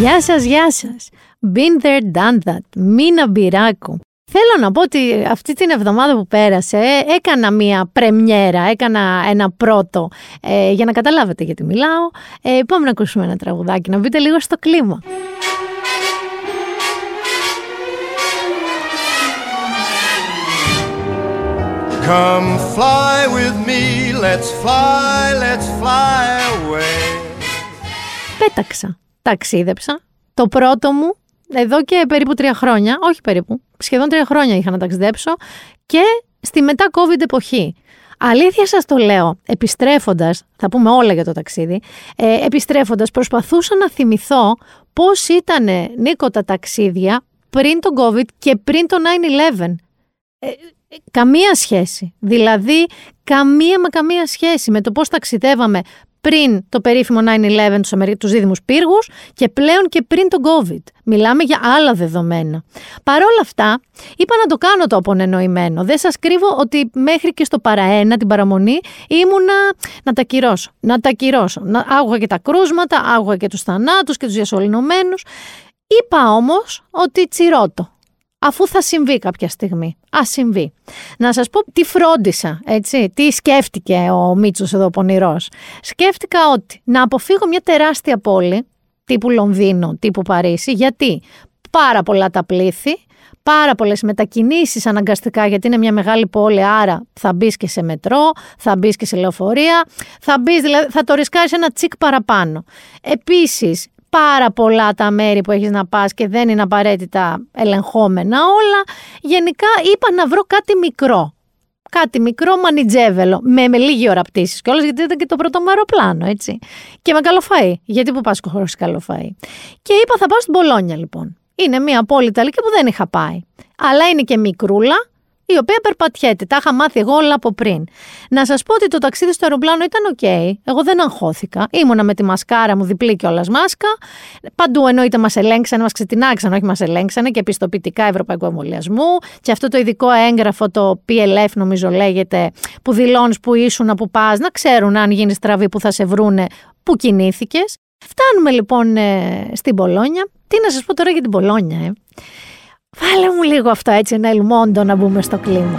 Γεια σας, γεια σας. Been there, done that. Μίνα Μπυράκου. Θέλω να πω ότι αυτή την εβδομάδα που πέρασε έκανα μία πρεμιέρα, έκανα ένα πρώτο ε, για να καταλάβετε γιατί μιλάω. Ε, πάμε να ακούσουμε ένα τραγουδάκι, να μπείτε λίγο στο κλίμα. Come fly with me, let's fly, let's fly away. Πέταξα, ταξίδεψα. Το πρώτο μου εδώ και περίπου τρία χρόνια, όχι περίπου, σχεδόν τρία χρόνια είχα να ταξιδέψω και στη μετά-COVID εποχή. Αλήθεια σας το λέω, επιστρέφοντας, θα πούμε όλα για το ταξίδι, ε, επιστρέφοντας προσπαθούσα να θυμηθώ πώς ήταν, Νίκο, τα ταξίδια πριν τον COVID και πριν το 9-11. Ε, καμία σχέση. Δηλαδή, καμία μα καμία σχέση με το πώς ταξιδεύαμε πριν το περίφημο 9-11 τους δίδυμους πύργους και πλέον και πριν τον COVID. Μιλάμε για άλλα δεδομένα. Παρ' όλα αυτά, είπα να το κάνω το απονενοημένο. Δεν σας κρύβω ότι μέχρι και στο παραένα, την παραμονή, ήμουνα να τα κυρώσω. Να τα κυρώσω. Να, άκουγα και τα κρούσματα, άκουγα και τους θανάτους και τους διασωληνωμένους. Είπα όμως ότι τσιρώτο αφού θα συμβεί κάποια στιγμή. Α συμβεί. Να σας πω τι φρόντισα, έτσι, τι σκέφτηκε ο Μίτσος εδώ πονηρός. Σκέφτηκα ότι να αποφύγω μια τεράστια πόλη, τύπου Λονδίνο, τύπου Παρίσι, γιατί πάρα πολλά τα πλήθη, πάρα πολλές μετακινήσεις αναγκαστικά, γιατί είναι μια μεγάλη πόλη, άρα θα μπεις και σε μετρό, θα μπεις και σε λεωφορεία, θα, μπεις, δηλαδή, θα το ρισκάρεις ένα τσικ παραπάνω. Επίσης, πάρα πολλά τα μέρη που έχεις να πας και δεν είναι απαραίτητα ελεγχόμενα όλα. Γενικά είπα να βρω κάτι μικρό. Κάτι μικρό μανιτζέβελο, με, με λίγη ώρα πτήσης κιόλας, γιατί ήταν και το πρώτο μου αεροπλάνο, έτσι. Και με καλό φαΐ. Γιατί που πας χωρίς καλό φαΐ. Και είπα θα πάω στην Μπολόνια, λοιπόν. Είναι μια πόλη Ιταλική που δεν είχα πάει. Αλλά είναι και μικρούλα, η οποία περπατιέται. Τα είχα μάθει εγώ όλα από πριν. Να σας πω ότι το ταξίδι στο αεροπλάνο ήταν οκ. Εγώ δεν αγχώθηκα. Ήμουνα με τη μασκάρα μου διπλή κιόλας μάσκα. Παντού εννοείται μας ελέγξανε, μας ξετινάξαν, όχι μας ελέγξανε και πιστοποιητικά ευρωπαϊκού εμβολιασμού. Και αυτό το ειδικό έγγραφο, το PLF νομίζω λέγεται, που δηλώνεις που ήσουν, που πας, να ξέρουν αν γίνεις στραβή που θα σε βρούνε, που κινήθηκες. Φτάνουμε λοιπόν ε, στην Πολόνια. Τι να σας πω τώρα για την Πολόνια, ε. Βάλε μου λίγο αυτό έτσι ένα ελμόντο να μπούμε στο κλίμα.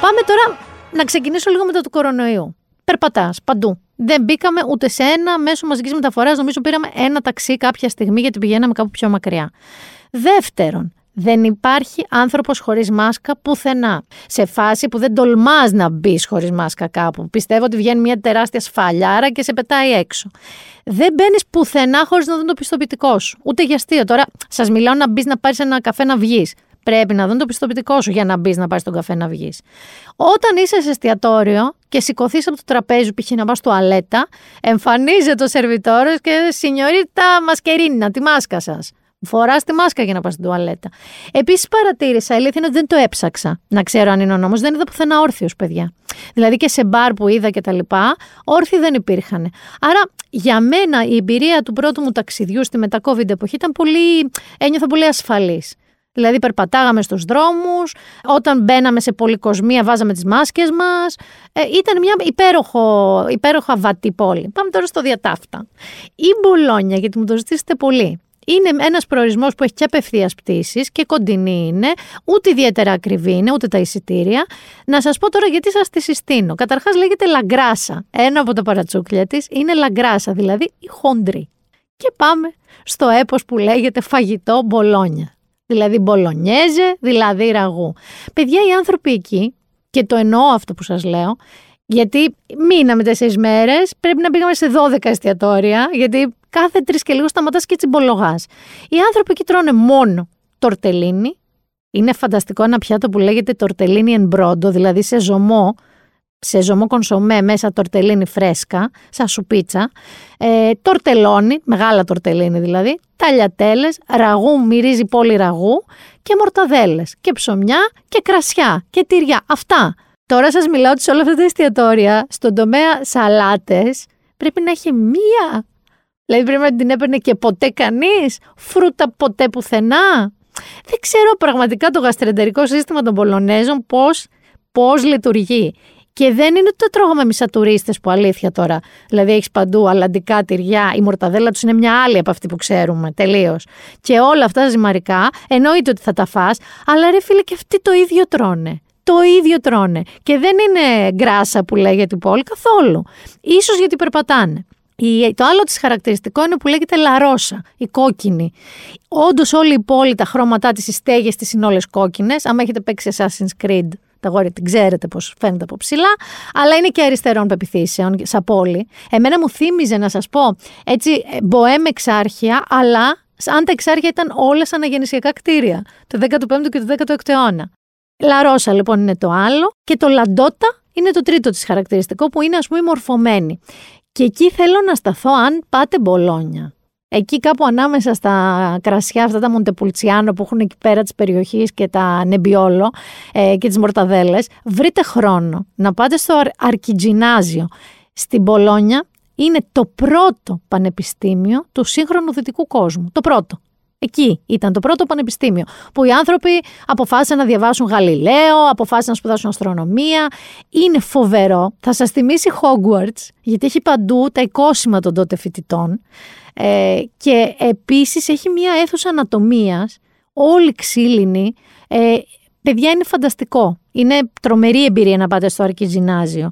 Πάμε τώρα να ξεκινήσω λίγο με το του κορονοϊού. Περπατάς παντού. Δεν μπήκαμε ούτε σε ένα μέσο μαζικής μεταφοράς. Νομίζω πήραμε ένα ταξί κάποια στιγμή γιατί πηγαίναμε κάπου πιο μακριά. Δεύτερον, δεν υπάρχει άνθρωπος χωρίς μάσκα πουθενά. Σε φάση που δεν τολμάς να μπεις χωρίς μάσκα κάπου. Πιστεύω ότι βγαίνει μια τεράστια σφαλιάρα και σε πετάει έξω. Δεν μπαίνεις πουθενά χωρίς να δουν το πιστοποιητικό σου. Ούτε για αστείο. Τώρα σας μιλάω να μπεις να πάρεις ένα καφέ να βγεις. Πρέπει να δουν το πιστοποιητικό σου για να μπεις να πάρει τον καφέ να βγεις. Όταν είσαι σε εστιατόριο και σηκωθείς από το τραπέζι, π.χ. να πας αλέτα, εμφανίζεται ο σερβιτόρο και σινιωρίτα μασκερίνα, τη μάσκα σας. Φοράς τη μάσκα για να πας στην τουαλέτα. Επίσης, παρατήρησα, η αλήθεια είναι ότι δεν το έψαξα να ξέρω αν είναι ο νόμος. Δεν είδα πουθενά όρθιος, παιδιά. Δηλαδή και σε μπαρ που είδα και τα λοιπά, όρθιοι δεν υπήρχαν. Άρα, για μένα η εμπειρία του πρώτου μου ταξιδιού στη μετά-COVID εποχή ήταν πολύ. ένιωθα πολύ ασφαλής. Δηλαδή περπατάγαμε στους δρόμους, όταν μπαίναμε σε πολυκοσμία βάζαμε τις μάσκες μας. Ε, ήταν μια υπέροχο, υπέροχα βατή πόλη. Πάμε τώρα στο διατάφτα. Η Μπολόνια, γιατί μου το ζητήσετε πολύ, είναι ένας προορισμός που έχει και απευθείας πτήσεις και κοντινή είναι, ούτε ιδιαίτερα ακριβή είναι, ούτε τα εισιτήρια. Να σας πω τώρα γιατί σας τη συστήνω. Καταρχάς λέγεται Λαγκράσα. Ένα από τα παρατσούκλια της είναι Λαγκράσα, δηλαδή η χοντρή. Και πάμε στο έπος που λέγεται φαγητό Μπολόνια δηλαδή μπολονιέζε, δηλαδή ραγού. Παιδιά, οι άνθρωποι εκεί, και το εννοώ αυτό που σας λέω, γιατί μείναμε τέσσερις μέρες, πρέπει να πήγαμε σε 12 εστιατόρια, γιατί κάθε τρεις και λίγο σταματάς και τσιμπολογάς. Οι άνθρωποι εκεί τρώνε μόνο τορτελίνι. Είναι φανταστικό ένα πιάτο που λέγεται τορτελίνι εμπρόντο, δηλαδή σε ζωμό, σε ζωμό κονσομέ μέσα τορτελίνι φρέσκα, σαν σουπίτσα, ε, τορτελόνι, μεγάλα τορτελίνι δηλαδή, ταλιατέλες, ραγού, μυρίζει πολύ ραγού και μορταδέλες και ψωμιά και κρασιά και τυριά. Αυτά. Τώρα σας μιλάω ότι σε όλα αυτά τα εστιατόρια, στον τομέα σαλάτες, πρέπει να έχει μία. Δηλαδή πρέπει να την έπαιρνε και ποτέ κανείς, φρούτα ποτέ πουθενά. Δεν ξέρω πραγματικά το γαστρεντερικό σύστημα των Πολωνέζων πώς, πώς λειτουργεί. Και δεν είναι ότι το τρώγαμε μισά τουρίστες που αλήθεια τώρα. Δηλαδή έχεις παντού αλλαντικά τυριά, η μορταδέλα τους είναι μια άλλη από αυτή που ξέρουμε. Τελείως. Και όλα αυτά ζυμαρικά, εννοείται ότι θα τα φας, αλλά ρε φίλε και αυτοί το ίδιο τρώνε. Το ίδιο τρώνε. Και δεν είναι γκράσα που λέγεται η πόλη καθόλου. Ίσως γιατί περπατάνε. Το άλλο της χαρακτηριστικό είναι που λέγεται λαρώσα, η κόκκινη. Όντως όλη η πόλη, τα χρώματά της, οι στέγες της είναι όλες κόκκινες. Αν έχετε παίξει Assassin's Creed, τα γόρια την ξέρετε πώ φαίνεται από ψηλά, αλλά είναι και αριστερών πεπιθήσεων, σαν πόλη. Εμένα μου θύμιζε να σας πω έτσι μποέμ εξάρχεια, αλλά αν τα εξάρχεια ήταν όλα αναγεννησιακά κτίρια, το 15ο και το 16ο αιώνα. Λαρώσα λοιπόν είναι το άλλο και το λαντότα είναι το τρίτο της χαρακτηριστικό που είναι ας πούμε μορφωμένη. Και εκεί θέλω να σταθώ αν πάτε Μπολόνια. Εκεί κάπου ανάμεσα στα κρασιά αυτά τα Μοντεπουλτσιάνο που έχουν εκεί πέρα της περιοχής και τα Νεμπιόλο ε, και τις Μορταδέλες, βρείτε χρόνο να πάτε στο Αρκιτζινάζιο στην Μπολόνια. Είναι το πρώτο πανεπιστήμιο του σύγχρονου δυτικού κόσμου. Το πρώτο. Εκεί ήταν το πρώτο πανεπιστήμιο που οι άνθρωποι αποφάσισαν να διαβάσουν Γαλιλαίο, αποφάσισαν να σπουδάσουν αστρονομία. Είναι φοβερό. Θα σας θυμίσει Hogwarts, γιατί έχει παντού τα οικόσιμα των τότε φοιτητών. Ε, και επίσης έχει μια αίθουσα ανατομίας, όλη ξύλινη. Ε, παιδιά είναι φανταστικό. Είναι τρομερή εμπειρία να πάτε στο Αρκιζινάζιο.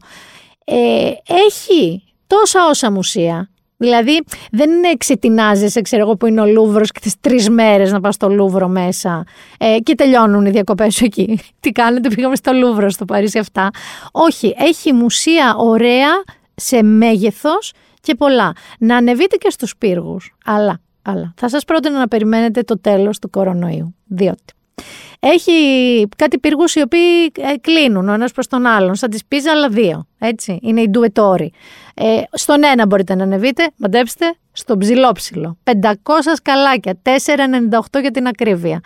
Ε, έχει τόσα όσα μουσεία. Δηλαδή δεν είναι ξετινάζεσαι, ξέρω εγώ που είναι ο Λούβρος και τις τρεις μέρες να πας στο Λούβρο μέσα ε, και τελειώνουν οι διακοπές σου εκεί. Τι κάνετε, πήγαμε στο Λούβρο στο Παρίσι αυτά. Όχι, έχει μουσεία ωραία σε μέγεθος και πολλά. Να ανεβείτε και στους πύργους, αλλά, αλλά θα σας πρότεινα να περιμένετε το τέλος του κορονοϊού, διότι έχει κάτι πύργους οι οποίοι ε, κλείνουν ο ένας προς τον άλλον, σαν τη πίζα, αλλά δύο. Έτσι. Είναι οι ντουετόροι. Ε, στον ένα μπορείτε να ανεβείτε, μαντέψτε, στο ψηλόψιλο. 500 σκαλάκια, 4,98 για την ακρίβεια.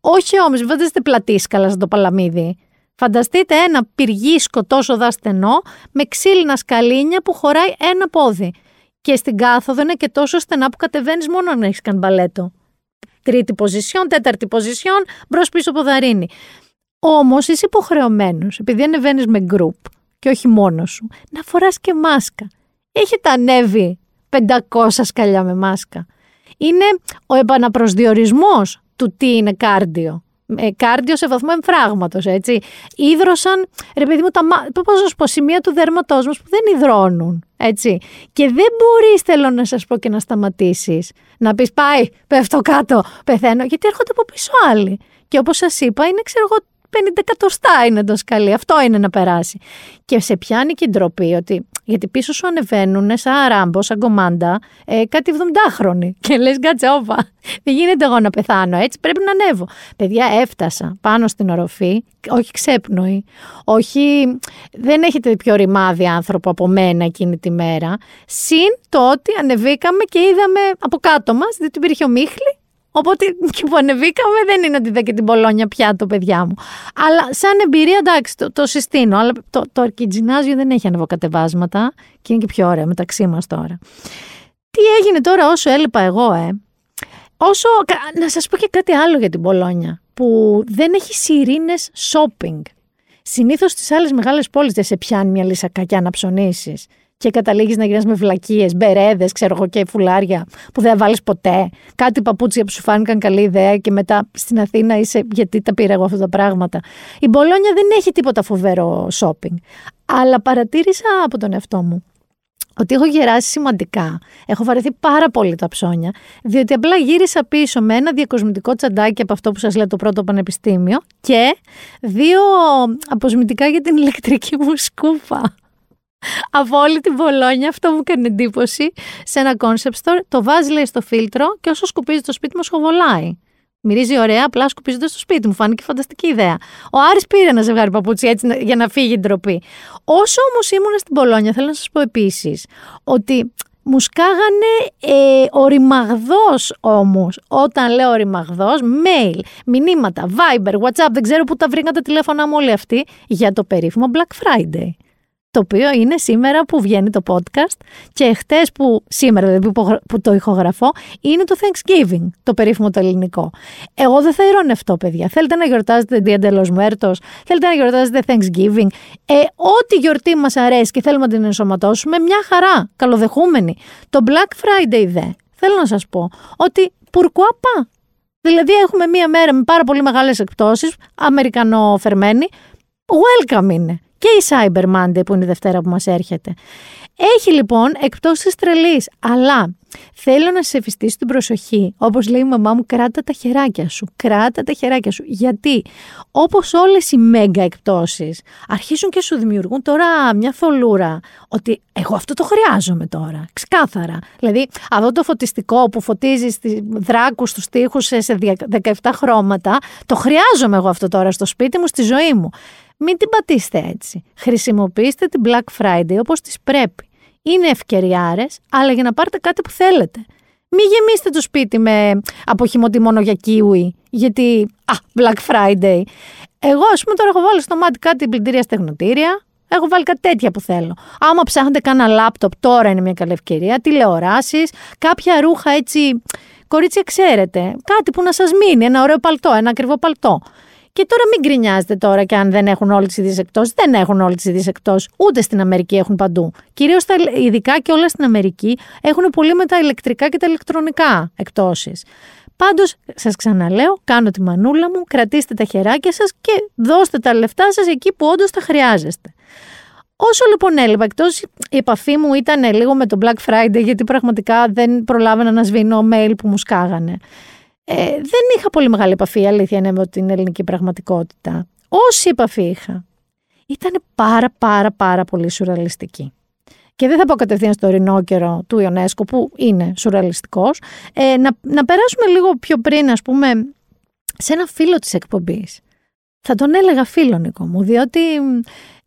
Όχι όμως, μην φανταστείτε πλατήσκαλα σαν το παλαμίδι. Φανταστείτε ένα πυργίσκο τόσο δαστενό με ξύλινα σκαλίνια που χωράει ένα πόδι. Και στην κάθοδο είναι και τόσο στενά που κατεβαίνεις μόνο αν έχεις καν μπαλέτο τρίτη ποζισιόν, τέταρτη ποζισιόν, μπρος πίσω ποδαρίνη. Όμως είσαι υποχρεωμένος, επειδή ανεβαίνεις με γκρουπ και όχι μόνος σου, να φοράς και μάσκα. Έχετε ανέβει 500 σκαλιά με μάσκα. Είναι ο επαναπροσδιορισμός του τι είναι κάρντιο ε, κάρδιο σε βαθμό εμφράγματος, έτσι. Ήδρωσαν, ρε παιδί μου, τα πώς να πω, σημεία του δέρματός μας που δεν υδρώνουν, έτσι. Και δεν μπορείς, θέλω να σας πω και να σταματήσεις, να πεις πάει, πέφτω κάτω, πεθαίνω, γιατί έρχονται από πίσω άλλοι. Και όπως σας είπα, είναι, ξέρω εγώ, 50 εκατοστά είναι το σκαλί. Αυτό είναι να περάσει. Και σε πιάνει και η ντροπή ότι. Γιατί πίσω σου ανεβαίνουν σαν ράμπο, σαν κομμάντα, ε, κάτι 70χρονοι. Και λες, κάτσε όπα. Δεν γίνεται εγώ να πεθάνω έτσι. Πρέπει να ανέβω. Παιδιά, έφτασα πάνω στην οροφή, όχι ξέπνοη, όχι. Δεν έχετε πιο ρημάδι άνθρωπο από μένα εκείνη τη μέρα. Συν το ότι ανεβήκαμε και είδαμε από κάτω μας, δεν υπήρχε ο Μίχλη, Οπότε και που ανεβήκαμε δεν είναι ότι είδα και την Πολόνια πια το παιδιά μου. Αλλά σαν εμπειρία εντάξει το, το συστήνω. Αλλά το, το αρκιτζινάζιο δεν έχει ανεβοκατεβάσματα και είναι και πιο ωραίο μεταξύ μας τώρα. Τι έγινε τώρα όσο έλειπα εγώ, ε; Όσο, να σας πω και κάτι άλλο για την Πολόνια, που δεν έχει σιρήνες shopping. Συνήθως στις άλλες μεγάλες πόλεις δεν σε πιάνει μια λύσακακιά να ψωνίσεις και καταλήγεις να γίνεις με βλακίε, μπερέδες, ξέρω εγώ και φουλάρια που δεν βάλεις ποτέ. Κάτι παπούτσια που σου φάνηκαν καλή ιδέα και μετά στην Αθήνα είσαι γιατί τα πήρα εγώ αυτά τα πράγματα. Η Μπολόνια δεν έχει τίποτα φοβερό shopping. Αλλά παρατήρησα από τον εαυτό μου ότι έχω γεράσει σημαντικά. Έχω βαρεθεί πάρα πολύ τα ψώνια, διότι απλά γύρισα πίσω με ένα διακοσμητικό τσαντάκι από αυτό που σας λέω το πρώτο πανεπιστήμιο και δύο αποσμητικά για την ηλεκτρική μου σκούπα από όλη την Πολόνια. Αυτό μου έκανε εντύπωση σε ένα concept store. Το βάζεις, λέει, στο φίλτρο και όσο σκουπίζεις το σπίτι μου, σχοβολάει. Μυρίζει ωραία, απλά σκουπίζοντας στο σπίτι μου. Φάνηκε φανταστική ιδέα. Ο Άρης πήρε ένα ζευγάρι παπούτσι έτσι για να φύγει η ντροπή. Όσο όμως ήμουν στην Πολόνια, θέλω να σας πω επίσης ότι Μου σκάγανε ε, οριμαγδός όμως. Όταν λέω οριμαγδός, mail, μηνύματα, Viber, WhatsApp, δεν ξέρω πού τα βρήκαν τα τηλέφωνα μου όλοι αυτοί για το περίφημο Black Friday το οποίο είναι σήμερα που βγαίνει το podcast και χτες που, σήμερα δηλαδή που το ηχογραφώ, είναι το Thanksgiving, το περίφημο το ελληνικό. Εγώ δεν θα ηρωνευτώ, παιδιά. Θέλετε να γιορτάζετε Dia de los Muertos, θέλετε να γιορτάζετε Thanksgiving. Ε, ό,τι γιορτή μας αρέσει και θέλουμε να την ενσωματώσουμε, μια χαρά, καλοδεχούμενη. Το Black Friday δε, θέλω να σας πω, ότι πουρκουάπα. Δηλαδή έχουμε μία μέρα με πάρα πολύ μεγάλες εκπτώσεις, αμερικανοφερμένη, welcome είναι και η Cyber Monday που είναι η Δευτέρα που μας έρχεται. Έχει λοιπόν εκπτώσεις τρελής, αλλά θέλω να σε εφιστήσω την προσοχή. Όπως λέει η μαμά μου, κράτα τα χεράκια σου, κράτα τα χεράκια σου. Γιατί όπως όλες οι μέγα εκπτώσεις αρχίζουν και σου δημιουργούν τώρα μια θολούρα ότι εγώ αυτό το χρειάζομαι τώρα, ξεκάθαρα. Δηλαδή αυτό το φωτιστικό που φωτίζεις στη δράκους στους τοίχους σε 17 χρώματα, το χρειάζομαι εγώ αυτό τώρα στο σπίτι μου, στη ζωή μου. Μην την πατήσετε έτσι. Χρησιμοποιήστε την Black Friday όπως της πρέπει. Είναι ευκαιριάρες, αλλά για να πάρετε κάτι που θέλετε. Μην γεμίστε το σπίτι με αποχημωτή μόνο για kiwi, γιατί, α, Black Friday. Εγώ, ας πούμε, τώρα έχω βάλει στο μάτι κάτι πλυντήρια στεγνοτήρια, έχω βάλει κάτι τέτοια που θέλω. Άμα ψάχνετε κάνα λάπτοπ, τώρα είναι μια καλή ευκαιρία. Τηλεοράσεις, κάποια ρούχα έτσι. Κορίτσια, ξέρετε, κάτι που να σας μείνει, ένα ωραίο παλτό, ένα ακριβό παλτό. Και τώρα μην γκρινιάζετε τώρα και αν δεν έχουν όλες τι ίδιε εκτό. Δεν έχουν όλες τι ίδιε εκτό. Ούτε στην Αμερική έχουν παντού. Κυρίως τα ειδικά και όλα στην Αμερική έχουν πολύ με τα ηλεκτρικά και τα ηλεκτρονικά εκτόσεις. Πάντως, σας ξαναλέω, κάνω τη μανούλα μου, κρατήστε τα χεράκια σας και δώστε τα λεφτά σας εκεί που όντως τα χρειάζεστε. Όσο λοιπόν έλειπα, εκτός η επαφή μου ήταν λίγο με το Black Friday, γιατί πραγματικά δεν προλάβαινα να σβήνω mail που μου σκάγανε. Ε, δεν είχα πολύ μεγάλη επαφή, αλήθεια είναι, με την ελληνική πραγματικότητα. Όση επαφή είχα, ήταν πάρα πάρα πάρα πολύ σουραλιστική. Και δεν θα πω κατευθείαν στο ορεινόκερο του Ιονέσκο που είναι σουραλιστικός, ε, να, να περάσουμε λίγο πιο πριν, ας πούμε, σε ένα φίλο της εκπομπής. Θα τον έλεγα φίλο, Νίκο μου, διότι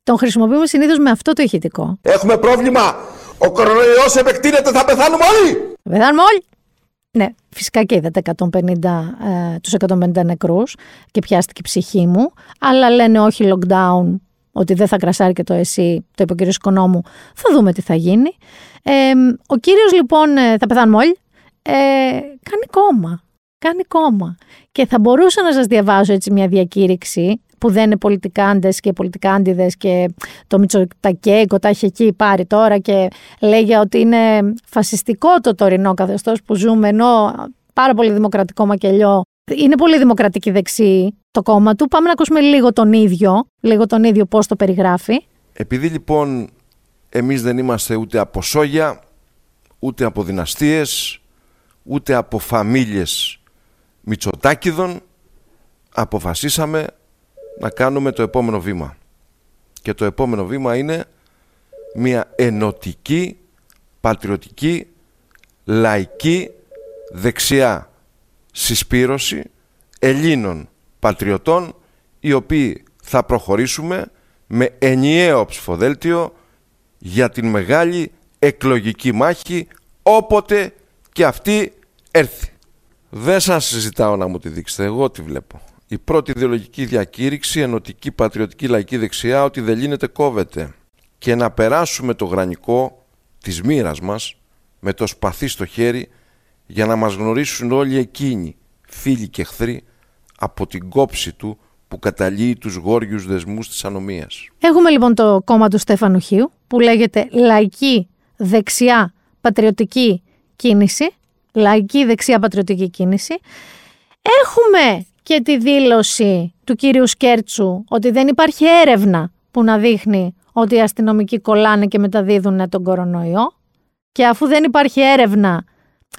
τον χρησιμοποιούμε συνήθως με αυτό το ηχητικό. Έχουμε πρόβλημα. Ο κορονοϊός επεκτείνεται, θα πεθάνουμε όλοι. Θα πεθάνουμε όλοι. Ναι, φυσικά και είδατε 150, ε, τους 150 νεκρούς και πιάστηκε η ψυχή μου, αλλά λένε όχι lockdown, ότι δεν θα κρασάρει και το εσύ, το είπε ο κύριος Οικονόμου, θα δούμε τι θα γίνει. Ε, ο κύριος λοιπόν, ε, θα πεθάνουμε όλοι, ε, κάνει κόμμα, κάνει κόμμα. Και θα μπορούσα να σας διαβάζω έτσι μια διακήρυξη που δεν είναι πολιτικάντε και πολιτικάντιδε και το Μητσοτακέικο τα έχει εκεί πάρει τώρα και λέγει ότι είναι φασιστικό το τωρινό καθεστώς που ζούμε ενώ πάρα πολύ δημοκρατικό μακελιό. Είναι πολύ δημοκρατική δεξί το κόμμα του. Πάμε να ακούσουμε λίγο τον ίδιο, λίγο τον ίδιο πώς το περιγράφει. Επειδή λοιπόν εμείς δεν είμαστε ούτε από σόγια, ούτε από δυναστείες, ούτε από φαμίλιες Μητσοτάκηδων, αποφασίσαμε να κάνουμε το επόμενο βήμα. Και το επόμενο βήμα είναι μια ενωτική, πατριωτική, λαϊκή, δεξιά συσπήρωση Ελλήνων πατριωτών οι οποίοι θα προχωρήσουμε με ενιαίο ψηφοδέλτιο για την μεγάλη εκλογική μάχη όποτε και αυτή έρθει. Δεν σας συζητάω να μου τη δείξετε, εγώ τη βλέπω η πρώτη ιδεολογική διακήρυξη, ενωτική πατριωτική λαϊκή δεξιά, ότι δεν λύνεται κόβεται. Και να περάσουμε το γρανικό της μοίρας μας με το σπαθί στο χέρι για να μας γνωρίσουν όλοι εκείνοι, φίλοι και εχθροί, από την κόψη του που καταλύει τους γόριους δεσμούς της ανομίας. Έχουμε λοιπόν το κόμμα του Στέφανου Χίου που λέγεται Λαϊκή Δεξιά Πατριωτική Κίνηση. Λαϊκή Δεξιά Πατριωτική Κίνηση. Έχουμε και τη δήλωση του κύριου Σκέρτσου ότι δεν υπάρχει έρευνα που να δείχνει ότι οι αστυνομικοί κολλάνε και μεταδίδουν τον κορονοϊό. Και αφού δεν υπάρχει έρευνα,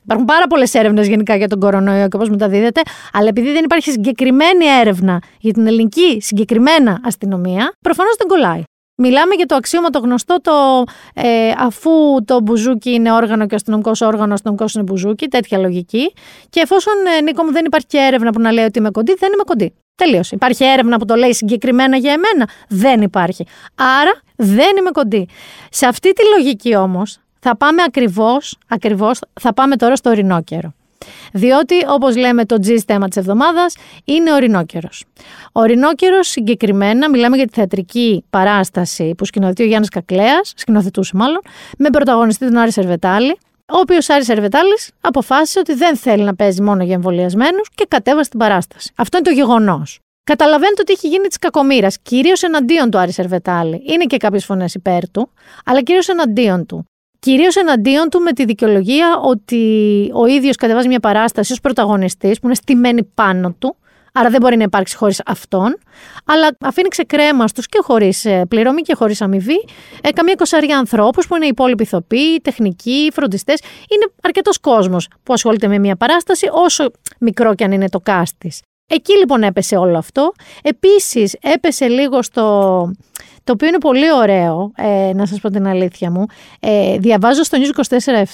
υπάρχουν πάρα πολλές έρευνες γενικά για τον κορονοϊό και πώς μεταδίδεται, αλλά επειδή δεν υπάρχει συγκεκριμένη έρευνα για την ελληνική συγκεκριμένα αστυνομία, προφανώς δεν κολλάει. Μιλάμε για το αξίωμα το γνωστό, το ε, αφού το μπουζούκι είναι όργανο και ο αστυνομικός όργανος, ο αστυνομικός είναι μπουζούκι, τέτοια λογική. Και εφόσον, ε, Νίκο μου, δεν υπάρχει και έρευνα που να λέει ότι είμαι κοντή, δεν είμαι κοντή. Τελείωσε. Υπάρχει έρευνα που το λέει συγκεκριμένα για εμένα. Δεν υπάρχει. Άρα δεν είμαι κοντή. Σε αυτή τη λογική όμως, Θα πάμε ακριβώς, ακριβώς, θα πάμε τώρα στο ορεινόκερο. Διότι, όπως λέμε το G θέμα της εβδομάδας, είναι ορεινόκερος. Ο ορεινόκερος συγκεκριμένα, μιλάμε για τη θεατρική παράσταση που σκηνοθετεί ο Γιάννης Κακλέας, σκηνοθετούσε μάλλον, με πρωταγωνιστή τον Άρη Σερβετάλη, ο οποίος Άρης Ερβετάλη αποφάσισε ότι δεν θέλει να παίζει μόνο για εμβολιασμένους και κατέβασε την παράσταση. Αυτό είναι το γεγονός. Καταλαβαίνετε ότι έχει γίνει της κακομήρα, κυρίως εναντίον του Άρη Ερβετάλη. Είναι και κάποιες φωνές υπέρ του, αλλά κυρίως εναντίον του. Κυρίως εναντίον του με τη δικαιολογία ότι ο ίδιος κατεβάζει μια παράσταση ως πρωταγωνιστής που είναι στημένη πάνω του Άρα δεν μπορεί να υπάρξει χωρίς αυτόν. Αλλά αφήνει ξεκρέμαστου και χωρίς ε, πληρωμή και χωρίς αμοιβή ε, καμία κοσαριά ανθρώπους που είναι οι υπόλοιποι ηθοποιοί, τεχνικοί, φροντιστές. Είναι αρκετός κόσμος που ασχολείται με μια παράσταση, όσο μικρό και αν είναι το κάστη. Εκεί λοιπόν έπεσε όλο αυτό. Επίσης έπεσε λίγο στο. Το οποίο είναι πολύ ωραίο, ε, να σας πω την αλήθεια μου. Ε, διαβάζω στο News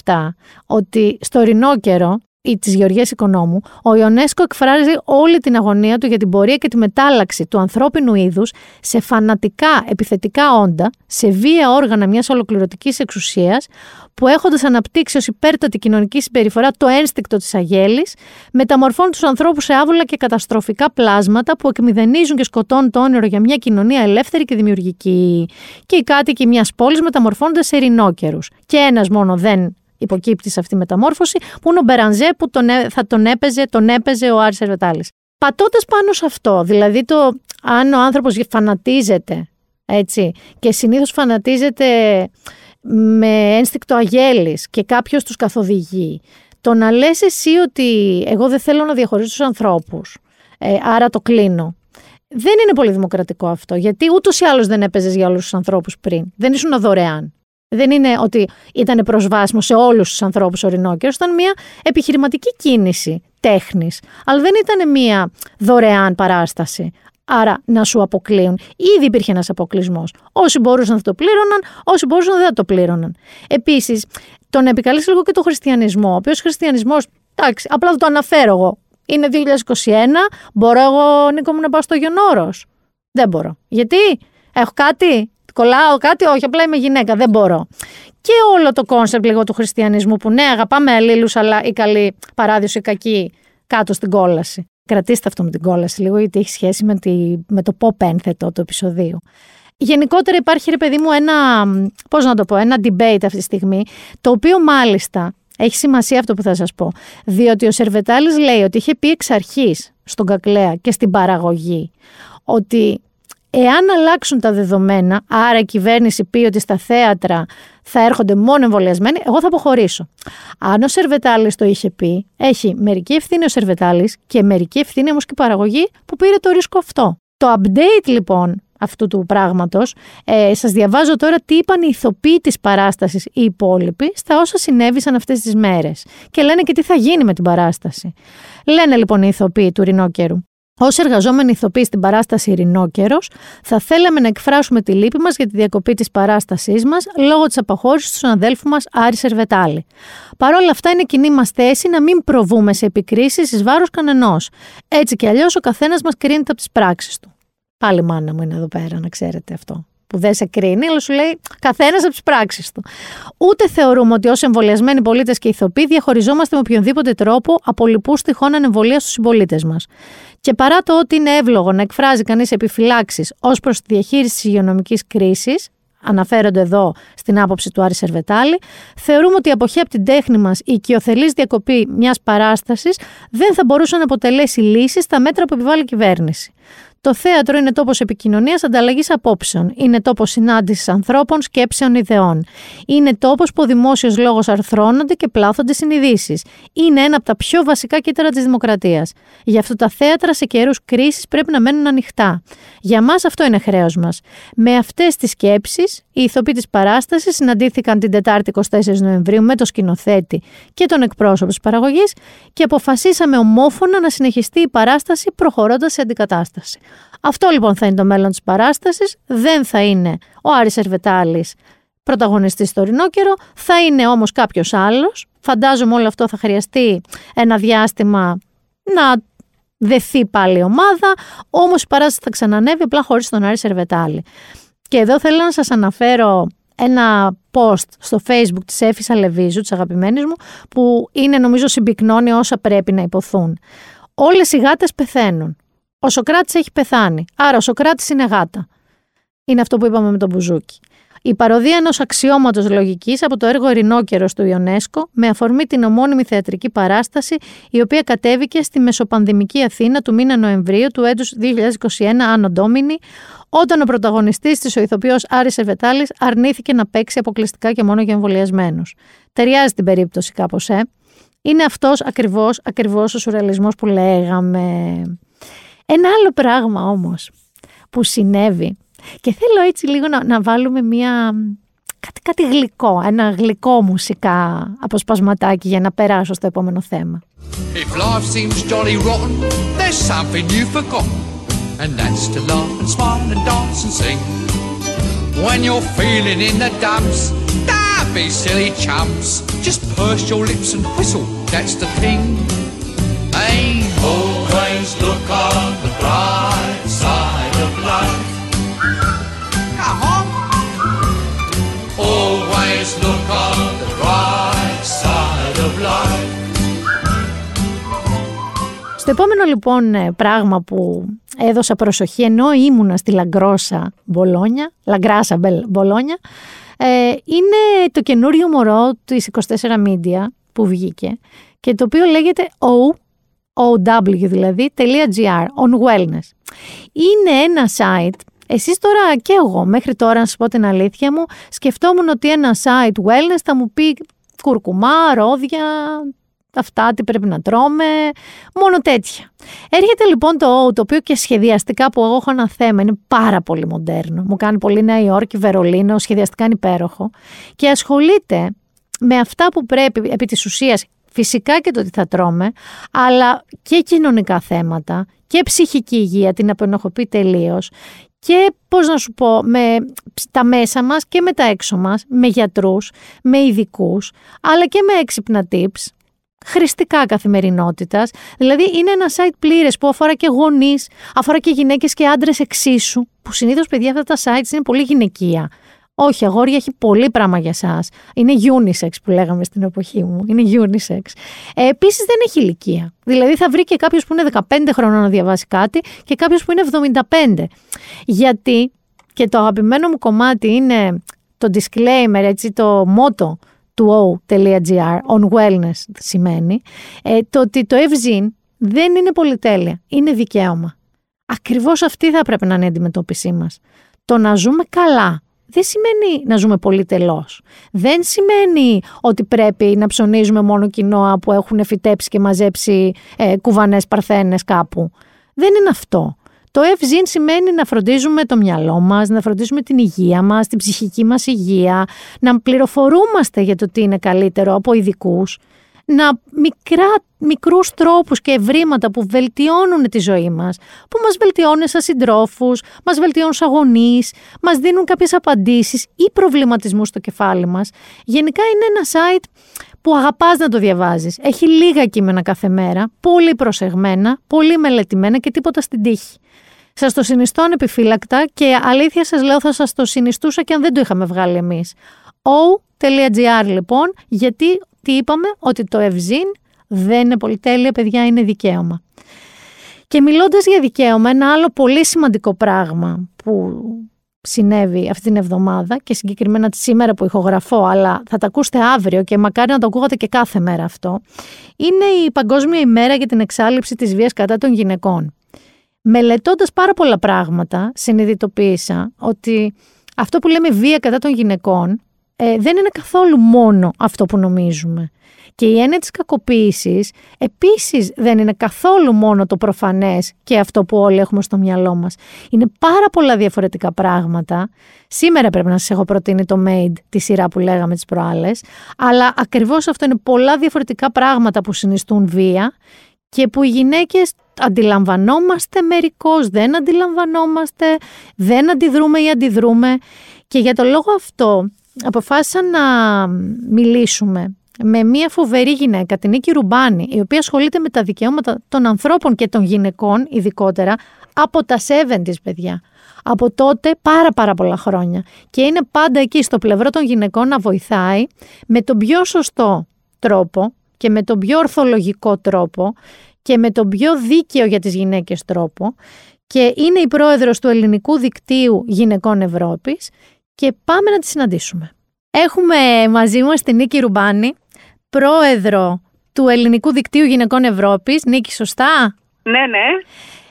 24-7 ότι στο ρινόκερο ή της Γεωργίας Οικονόμου, ο Ιονέσκο εκφράζει όλη την αγωνία του για την πορεία και τη μετάλλαξη του ανθρώπινου είδους σε φανατικά επιθετικά όντα, σε βία όργανα μιας ολοκληρωτικής εξουσίας, που έχοντας αναπτύξει ως υπέρτατη κοινωνική συμπεριφορά το ένστικτο της αγέλης, μεταμορφώνουν τους ανθρώπους σε άβολα και καταστροφικά πλάσματα που εκμηδενίζουν και σκοτώνουν το όνειρο για μια κοινωνία ελεύθερη και δημιουργική. Και οι κάτοικοι μιας πόλης μεταμορφώνονται σε ρινόκερου. Και ένας μόνο δεν υποκύπτει σε αυτή τη μεταμόρφωση, που είναι ο Μπερανζέ που τον, θα τον έπαιζε, τον έπαιζε ο Άρης Ερβετάλης. Πατώντας πάνω σε αυτό, δηλαδή το αν ο άνθρωπος φανατίζεται, έτσι, και συνήθως φανατίζεται με ένστικτο αγέλης και κάποιος τους καθοδηγεί, το να λες εσύ ότι εγώ δεν θέλω να διαχωρίσω τους ανθρώπους, ε, άρα το κλείνω. Δεν είναι πολύ δημοκρατικό αυτό, γιατί ούτως ή άλλως δεν έπαιζες για όλους τους ανθρώπους πριν. Δεν ήσουν δωρεάν. Δεν είναι ότι ήταν προσβάσιμο σε όλους τους ανθρώπους ο Ρινόκερο, ήταν μια επιχειρηματική κίνηση τέχνης. Αλλά δεν ήταν μια δωρεάν παράσταση. Άρα να σου αποκλείουν. Ήδη υπήρχε ένας αποκλεισμός. Όσοι μπορούσαν θα το πλήρωναν, όσοι μπορούσαν δεν θα το πλήρωναν. Επίσης, τον επικαλέσει λίγο και το χριστιανισμό. Ο οποίος χριστιανισμός, εντάξει, απλά θα το αναφέρω εγώ. Είναι 2021, μπορώ εγώ, Νίκο μου, να πάω στο Άγιον Όρος. Δεν μπορώ. Γιατί, έχω κάτι, Κολλάω κάτι, όχι, απλά είμαι γυναίκα, δεν μπορώ. Και όλο το concept λίγο του χριστιανισμού που ναι, αγαπάμε αλλήλους, αλλά η καλή παράδεισο, η κακή κάτω στην κόλαση. Κρατήστε αυτό με την κόλαση λίγο, γιατί έχει σχέση με, τη, με το pop ένθετο του επεισοδίου. Γενικότερα υπάρχει, ρε παιδί μου, ένα, πώς να το πω, ένα debate αυτή τη στιγμή, το οποίο μάλιστα έχει σημασία αυτό που θα σας πω, διότι ο Σερβετάλης λέει ότι είχε πει εξ αρχής στον Κακλέα και στην παραγωγή ότι Εάν αλλάξουν τα δεδομένα, άρα η κυβέρνηση πει ότι στα θέατρα θα έρχονται μόνο εμβολιασμένοι, εγώ θα αποχωρήσω. Αν ο Σερβετάλης το είχε πει, έχει μερική ευθύνη ο Σερβετάλης και μερική ευθύνη όμως και η παραγωγή που πήρε το ρίσκο αυτό. Το update λοιπόν αυτού του πράγματος, ε, σας διαβάζω τώρα τι είπαν οι ηθοποιοί της παράστασης οι υπόλοιποι στα όσα συνέβησαν αυτές τις μέρες. Και λένε και τι θα γίνει με την παράσταση. Λένε λοιπόν οι ηθοποιοί του Ρινόκερου. Ω εργαζόμενοι ηθοποιοί στην παράσταση Ειρηνόκερος, θα θέλαμε να εκφράσουμε τη λύπη μας για τη διακοπή της παράστασής μας λόγω της αποχώρησης του συναδέλφου μας Άρη Σερβετάλη. Παρ' όλα αυτά, είναι κοινή μας θέση να μην προβούμε σε επικρίσεις εις βάρος κανενός. Έτσι κι αλλιώς, ο καθένας μας κρίνεται από τις πράξεις του. Πάλι μάνα μου είναι εδώ πέρα, να ξέρετε αυτό που δεν σε κρίνει, αλλά σου λέει καθένας από τις πράξεις του. Ούτε θεωρούμε ότι ως εμβολιασμένοι πολίτες και ηθοποιοί διαχωριζόμαστε με οποιονδήποτε τρόπο από λοιπούς τυχόν ανεμβολίας στους συμπολίτες μας. Και παρά το ότι είναι εύλογο να εκφράζει κανείς επιφυλάξεις ως προς τη διαχείριση της υγειονομικής κρίσης, αναφέρονται εδώ στην άποψη του Άρη Σερβετάλη, θεωρούμε ότι η αποχή από την τέχνη μας, η οικειοθελής διακοπή μιας παράστασης, δεν θα μπορούσε να αποτελέσει λύση στα μέτρα που επιβάλλει η κυβέρνηση. Το θέατρο είναι τόπος επικοινωνίας ανταλλαγής απόψεων. Είναι τόπος συνάντησης ανθρώπων, σκέψεων, ιδεών. Είναι τόπος που ο δημόσιος λόγος αρθρώνονται και πλάθονται συνειδήσεις. Είναι ένα από τα πιο βασικά κύτταρα της δημοκρατίας. Γι' αυτό τα θέατρα σε καιρούς κρίσης πρέπει να μένουν ανοιχτά. Για μας αυτό είναι χρέος μας. Με αυτές τις σκέψεις, οι ηθοποιοί της παράστασης συναντήθηκαν την Τετάρτη 24 Νοεμβρίου με το σκηνοθέτη και τον εκπρόσωπο της παραγωγής και αποφασίσαμε ομόφωνα να συνεχιστεί η παράσταση προχωρώντας σε αντικατάσταση. Αυτό λοιπόν θα είναι το μέλλον της παράστασης. Δεν θα είναι ο Άρης Ερβετάλης πρωταγωνιστής στο Ρινόκερο, θα είναι όμως κάποιος άλλος. Φαντάζομαι όλο αυτό θα χρειαστεί ένα διάστημα να δεθεί πάλι η ομάδα, όμως η παράσταση θα ξανανεύει απλά χωρίς τον Άρη Σερβετάλη. Και εδώ θέλω να σας αναφέρω ένα post στο facebook της Έφης Αλεβίζου, της αγαπημένης μου, που είναι νομίζω συμπυκνώνει όσα πρέπει να υποθούν. Όλες οι γάτες πεθαίνουν. Ο Σοκράτης έχει πεθάνει. Άρα ο Σοκράτης είναι γάτα. Είναι αυτό που είπαμε με τον Μπουζούκι. Η παροδία ενός αξιώματος λογικής από το έργο Ερηνόκερο του Ιονέσκο με αφορμή την ομώνυμη θεατρική παράσταση η οποία κατέβηκε στη μεσοπανδημική Αθήνα του μήνα Νοεμβρίου του έτους 2021 Άνω Ντόμινι, όταν ο πρωταγωνιστής της, ο ηθοποιός Άρης Ευετάλης, αρνήθηκε να παίξει αποκλειστικά και μόνο για εμβολιασμένους. Ταιριάζει την περίπτωση κάπως, ε. Είναι αυτός ακριβώς ακριβώς ο σουρεαλισμός που λέγαμε. Ένα άλλο πράγμα όμω που συνέβη και θέλω έτσι λίγο να, να βάλουμε μια, κάτι, κάτι γλυκό, ένα γλυκό μουσικά αποσπασματάκι για να περάσω στο επόμενο θέμα. If life seems jolly rotten, there's something you've forgotten. And that's to laugh and smile and dance and sing. When you're feeling in the dumps, don't be silly chumps. Just purse your lips and whistle, that's the thing. Hey, always look Στο επόμενο λοιπόν ε, πράγμα που έδωσα προσοχή ενώ ήμουνα στη Λαγκρόσα Μπολόνια, Λαγκράσα Μπολόνια, ε, είναι το καινούριο μωρό της 24 Media που βγήκε και το οποίο λέγεται O, OW δηλαδή, .gr, on wellness. Είναι ένα site εσείς τώρα και εγώ μέχρι τώρα να σας πω την αλήθεια μου σκεφτόμουν ότι ένα site wellness θα μου πει κουρκουμά, ρόδια, αυτά τι πρέπει να τρώμε, μόνο τέτοια. Έρχεται λοιπόν το O, το οποίο και σχεδιαστικά που εγώ έχω ένα θέμα, είναι πάρα πολύ μοντέρνο. Μου κάνει πολύ Νέα Υόρκη, Βερολίνο, σχεδιαστικά είναι υπέροχο. Και ασχολείται με αυτά που πρέπει επί της ουσίας Φυσικά και το τι θα τρώμε, αλλά και κοινωνικά θέματα και ψυχική υγεία, την απενοχοποιεί τελείως και πώς να σου πω, με τα μέσα μας και με τα έξω μας, με γιατρούς, με ειδικούς, αλλά και με έξυπνα tips, χρηστικά καθημερινότητας. Δηλαδή είναι ένα site πλήρες που αφορά και γονείς, αφορά και γυναίκες και άντρες εξίσου, που συνήθως παιδιά αυτά τα sites είναι πολύ γυναικεία. Όχι, αγόρια έχει πολύ πράγμα για εσάς. Είναι unisex που λέγαμε στην εποχή μου. Είναι unisex. Ε, Επίσης δεν έχει ηλικία. Δηλαδή θα βρει και κάποιος που είναι 15 χρόνια να διαβάσει κάτι και κάποιος που είναι 75. Γιατί και το αγαπημένο μου κομμάτι είναι το disclaimer, έτσι, το μότο του o.gr, on wellness σημαίνει, ε, το ότι το ευζήν δεν είναι πολυτέλεια, είναι δικαίωμα. Ακριβώς αυτή θα πρέπει να είναι η αντιμετώπιση μας. Το να ζούμε καλά, δεν σημαίνει να ζούμε πολύ τελώς. Δεν σημαίνει ότι πρέπει να ψωνίζουμε μόνο κοινόα που έχουν φυτέψει και μαζέψει ε, κουβανές παρθένες κάπου. Δεν είναι αυτό. Το ευζήν σημαίνει να φροντίζουμε το μυαλό μας, να φροντίζουμε την υγεία μας, την ψυχική μας υγεία, να πληροφορούμαστε για το τι είναι καλύτερο από ειδικούς να μικρά, μικρούς τρόπους και ευρήματα που βελτιώνουν τη ζωή μας, που μας βελτιώνουν σαν συντρόφους, μας βελτιώνουν σαν γονείς, μας δίνουν κάποιες απαντήσεις ή προβληματισμούς στο κεφάλι μας. Γενικά είναι ένα site που αγαπάς να το διαβάζεις. Έχει λίγα κείμενα κάθε μέρα, πολύ προσεγμένα, πολύ μελετημένα και τίποτα στην τύχη. Σας το συνιστώ ανεπιφύλακτα και αλήθεια σας λέω θα σας το συνιστούσα και αν δεν το είχαμε βγάλει εμείς. O.gr λοιπόν, γιατί τι είπαμε, ότι το ευζήν δεν είναι πολυτέλεια, παιδιά, είναι δικαίωμα. Και μιλώντας για δικαίωμα, ένα άλλο πολύ σημαντικό πράγμα που συνέβη αυτή την εβδομάδα και συγκεκριμένα σήμερα που ηχογραφώ, αλλά θα τα ακούσετε αύριο και μακάρι να το ακούγατε και κάθε μέρα αυτό, είναι η Παγκόσμια ημέρα για την εξάλληψη της βίας κατά των γυναικών. Μελετώντας πάρα πολλά πράγματα, συνειδητοποίησα ότι αυτό που λέμε βία κατά των γυναικών ε, δεν είναι καθόλου μόνο αυτό που νομίζουμε. Και η έννοια της κακοποίησης επίσης δεν είναι καθόλου μόνο το προφανές και αυτό που όλοι έχουμε στο μυαλό μας. Είναι πάρα πολλά διαφορετικά πράγματα. Σήμερα πρέπει να σας έχω προτείνει το Made, τη σειρά που λέγαμε τις προάλλες, αλλά ακριβώς αυτό είναι πολλά διαφορετικά πράγματα που συνιστούν βία και που οι γυναίκες αντιλαμβανόμαστε μερικώς, δεν αντιλαμβανόμαστε, δεν αντιδρούμε ή αντιδρούμε. Και για το λόγο αυτό αποφάσισα να μιλήσουμε με μια φοβερή γυναίκα, την Νίκη Ρουμπάνη, η οποία ασχολείται με τα δικαιώματα των ανθρώπων και των γυναικών, ειδικότερα από τα 70's, παιδιά. Από τότε πάρα πάρα πολλά χρόνια. Και είναι πάντα εκεί στο πλευρό των γυναικών να βοηθάει με τον πιο σωστό τρόπο και με τον πιο ορθολογικό τρόπο και με τον πιο δίκαιο για τις γυναίκες τρόπο και είναι η πρόεδρος του Ελληνικού Δικτύου Γυναικών Ευρώπης και πάμε να τη συναντήσουμε. Έχουμε μαζί μας την Νίκη Ρουμπάνη, πρόεδρο του Ελληνικού Δικτύου Γυναικών Ευρώπης. Νίκη, σωστά; Ναι, ναι.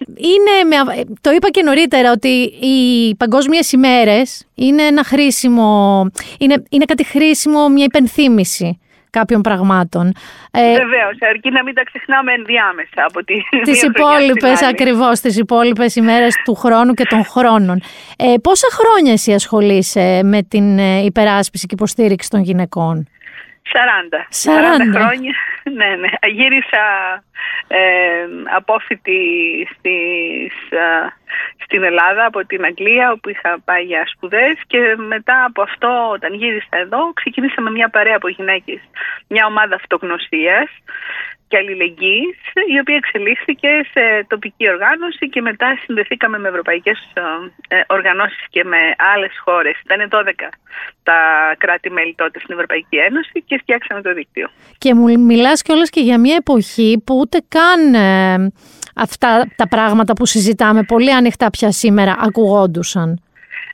Είναι, το είπα και νωρίτερα ότι οι παγκόσμιες ημέρες είναι ένα χρήσιμο, είναι, είναι κάτι χρήσιμο, μια υπενθύμηση κάποιων πραγμάτων. Ε, Βεβαίως, αρκεί να μην τα ξεχνάμε ενδιάμεσα από τη Τις υπόλοιπες, ακριβώς, τις υπόλοιπες ημέρες του χρόνου και των χρόνων. Ε, πόσα χρόνια εσύ ασχολείσαι με την ε, υπεράσπιση και υποστήριξη των γυναικών; 40. 40. 40 χρόνια. ναι, ναι. Γύρισα ε, απόφοιτη στις, στην Ελλάδα από την Αγγλία όπου είχα πάει για σπουδές και μετά από αυτό όταν γύρισα εδώ ξεκινήσαμε μια παρέα από γυναίκες, μια ομάδα αυτογνωσίας και αλληλεγγύης η οποία εξελίχθηκε σε τοπική οργάνωση και μετά συνδεθήκαμε με ευρωπαϊκές ε, ε, οργανώσεις και με άλλες χώρες. Ήταν 12 τα κράτη-μέλη τότε στην Ευρωπαϊκή Ένωση και φτιάξαμε το δίκτυο. Και μου μιλάς κιόλας και για μια εποχή που ούτε καν ε, αυτά τα πράγματα που συζητάμε πολύ ανοιχτά πια σήμερα ακουγόντουσαν.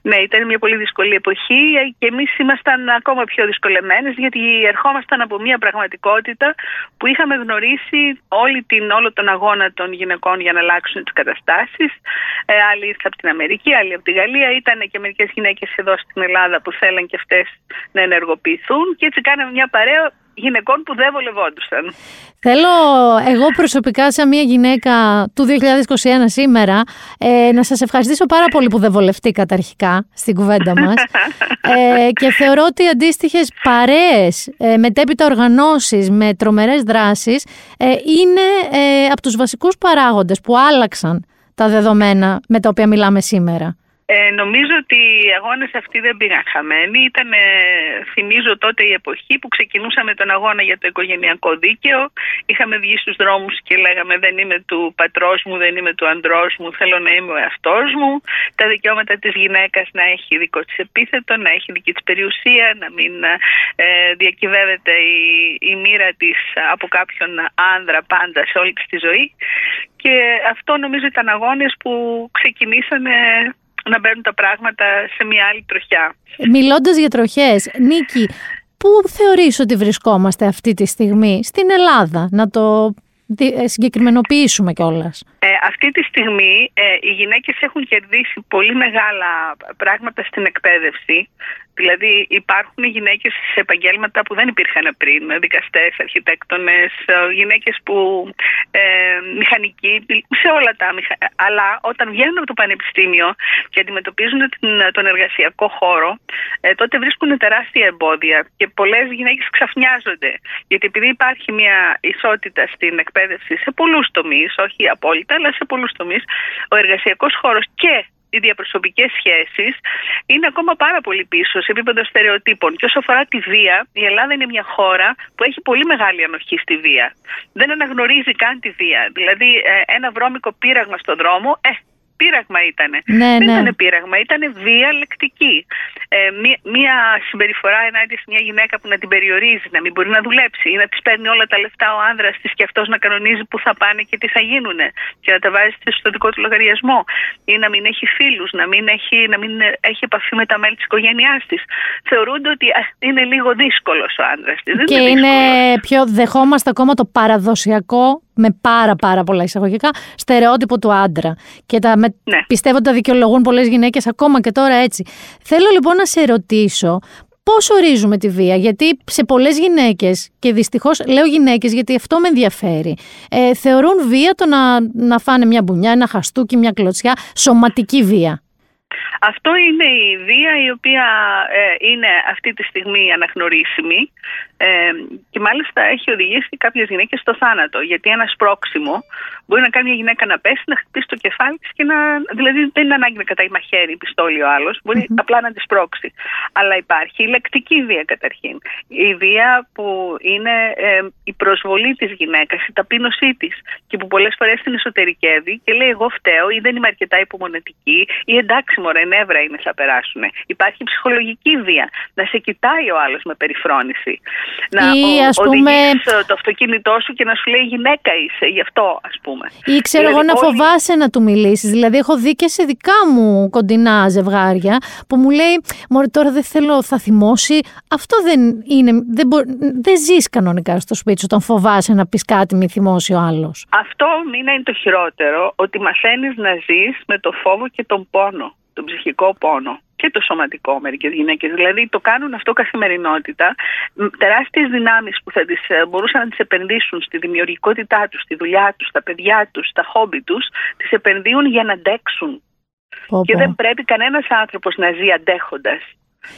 Ναι, ήταν μια πολύ δύσκολη εποχή και εμείς ήμασταν ακόμα πιο δυσκολεμένες γιατί ερχόμασταν από μια πραγματικότητα που είχαμε γνωρίσει όλη την, όλο τον αγώνα των γυναικών για να αλλάξουν τις καταστάσεις. Ε, άλλοι ήρθαν από την Αμερική, άλλοι από τη Γαλλία. Ήταν και μερικές γυναίκες εδώ στην Ελλάδα που θέλαν και αυτές να ενεργοποιηθούν και έτσι κάναμε μια παρέα γυναικών που δεν βολευόντουσαν. Θέλω εγώ προσωπικά σαν μια γυναίκα του 2021 σήμερα ε, να σας ευχαριστήσω πάρα πολύ που δεν βολευτήκατε αρχικά στην κουβέντα μας ε, και θεωρώ ότι αντίστοιχες παρέες, ε, μετέπειτα οργανώσεις με τρομερές δράσεις ε, είναι ε, από τους βασικούς παράγοντες που άλλαξαν τα δεδομένα με τα οποία μιλάμε σήμερα. Ε, νομίζω ότι οι αγώνες αυτοί δεν πήγαν χαμένοι. Ήταν, ε, θυμίζω τότε η εποχή που ξεκινούσαμε τον αγώνα για το οικογενειακό δίκαιο. Είχαμε βγει στους δρόμους και λέγαμε δεν είμαι του πατρός μου, δεν είμαι του αντρός μου, θέλω να είμαι ο εαυτός μου. Τα δικαιώματα της γυναίκας να έχει δικό της επίθετο, να έχει δική της περιουσία, να μην ε, διακυβεύεται η, η μοίρα της από κάποιον άνδρα πάντα σε όλη της τη ζωή. Και αυτό νομίζω ήταν αγώνες που ξεκινήσανε να μπαίνουν τα πράγματα σε μια άλλη τροχιά. Μιλώντας για τροχές, Νίκη, πού θεωρείς ότι βρισκόμαστε αυτή τη στιγμή; Στην Ελλάδα, να το ε, συγκεκριμενοποιήσουμε κιόλας. Ε, αυτή τη στιγμή ε, οι γυναίκες έχουν κερδίσει πολύ μεγάλα πράγματα στην εκπαίδευση. Δηλαδή υπάρχουν γυναίκες σε επαγγέλματα που δεν υπήρχαν πριν, δικαστές, αρχιτέκτονες, ε, γυναίκες που ε, μηχανικοί, σε όλα τα Αλλά όταν βγαίνουν από το πανεπιστήμιο και αντιμετωπίζουν την, τον εργασιακό χώρο, ε, τότε βρίσκουν τεράστια εμπόδια και πολλές γυναίκες ξαφνιάζονται. Γιατί επειδή υπάρχει μια ισότητα στην εκπαίδευση σε πολλούς τομείς, όχι απόλυτα, αλλά σε πολλούς τομείς, ο εργασιακός χώρος και οι διαπροσωπικές σχέσεις είναι ακόμα πάρα πολύ πίσω σε επίπεδο στερεοτύπων. Και όσο αφορά τη βία, η Ελλάδα είναι μια χώρα που έχει πολύ μεγάλη ανοχή στη βία. Δεν αναγνωρίζει καν τη βία. Δηλαδή, ε, ένα βρώμικο πείραγμα στον δρόμο, ε, πείραγμα ήταν. Ναι, Δεν ναι. ήταν πείραγμα, ήταν βία λεκτική. Ε, μία, μία συμπεριφορά ενάντια σε μια γυναίκα που να την περιορίζει, να μην μπορεί να δουλέψει ή να της παίρνει όλα τα λεφτά ο άνδρας της και αυτός να κανονίζει πού θα πάνε και τι θα γίνουν και να τα βάζει στο δικό του λογαριασμό ή να μην έχει φίλους, να μην έχει, να μην έχει επαφή με τα μέλη της οικογένειάς της. Θεωρούνται ότι είναι λίγο δύσκολος ο άνδρας της. Και είναι, είναι πιο δεχόμαστε ακόμα το παραδοσιακό με πάρα πάρα πολλά εισαγωγικά στερεότυπο του άντρα. Και τα, με, ναι. πιστεύω ότι τα δικαιολογούν πολλές γυναίκες ακόμα και τώρα έτσι. Θέλω λοιπόν να σε ρωτήσω πώς ορίζουμε τη βία, γιατί σε πολλές γυναίκες, και δυστυχώς λέω γυναίκες γιατί αυτό με ενδιαφέρει, ε, θεωρούν βία το να, να φάνε μια μπουνιά, ένα χαστούκι, μια κλωτσιά, σωματική βία. Αυτό είναι η βία η οποία ε, είναι αυτή τη στιγμή αναγνωρίσιμη ε, και μάλιστα έχει οδηγήσει κάποιες γυναίκες στο θάνατο. Γιατί ένας σπρώξιμο μπορεί να κάνει μια γυναίκα να πέσει, να χτυπήσει το κεφάλι της και να. Δηλαδή δεν είναι ανάγκη να κατάει μαχαίρι, πιστόλι ο άλλος. απλά να της σπρώξει. Αλλά υπάρχει η λεκτική βία καταρχήν. Η βία που είναι ε, η προσβολή της γυναίκας, η ταπείνωσή της και που πολλές φορές την εσωτερικεύει και λέει: Εγώ φταίω ή δεν είμαι αρκετά υπομονετική ή εντάξει, μωρέ, νεύρα είναι, θα περάσουν. Υπάρχει ψυχολογική βία. Να σε κοιτάει ο άλλος με περιφρόνηση να ή, ας πούμε... το αυτοκίνητό σου και να σου λέει γυναίκα είσαι, γι' αυτό ας πούμε. Ή ξέρω εγώ να φοβάσαι να του μιλήσεις. Δηλαδή έχω δει και σε δικά μου κοντινά ζευγάρια που μου λέει Μωρέ τώρα δεν θέλω, θα θυμώσει. Αυτό δεν είναι, δεν, μπο... δεν ζεις κανονικά στο σπίτι σου όταν φοβάσαι να πεις κάτι μη θυμώσει ο άλλος. Αυτό μην είναι το χειρότερο, ότι μαθαίνεις να ζεις με το φόβο και τον πόνο, τον ψυχικό πόνο και το σωματικό μερικές γυναίκες. Δηλαδή το κάνουν αυτό καθημερινότητα. Τεράστιες δυνάμεις που θα τις, ε, μπορούσαν να τις επενδύσουν στη δημιουργικότητά τους, στη δουλειά τους, στα παιδιά τους, στα χόμπι τους, τις επενδύουν για να αντέξουν. Και δεν πρέπει κανένας άνθρωπος να ζει αντέχοντας.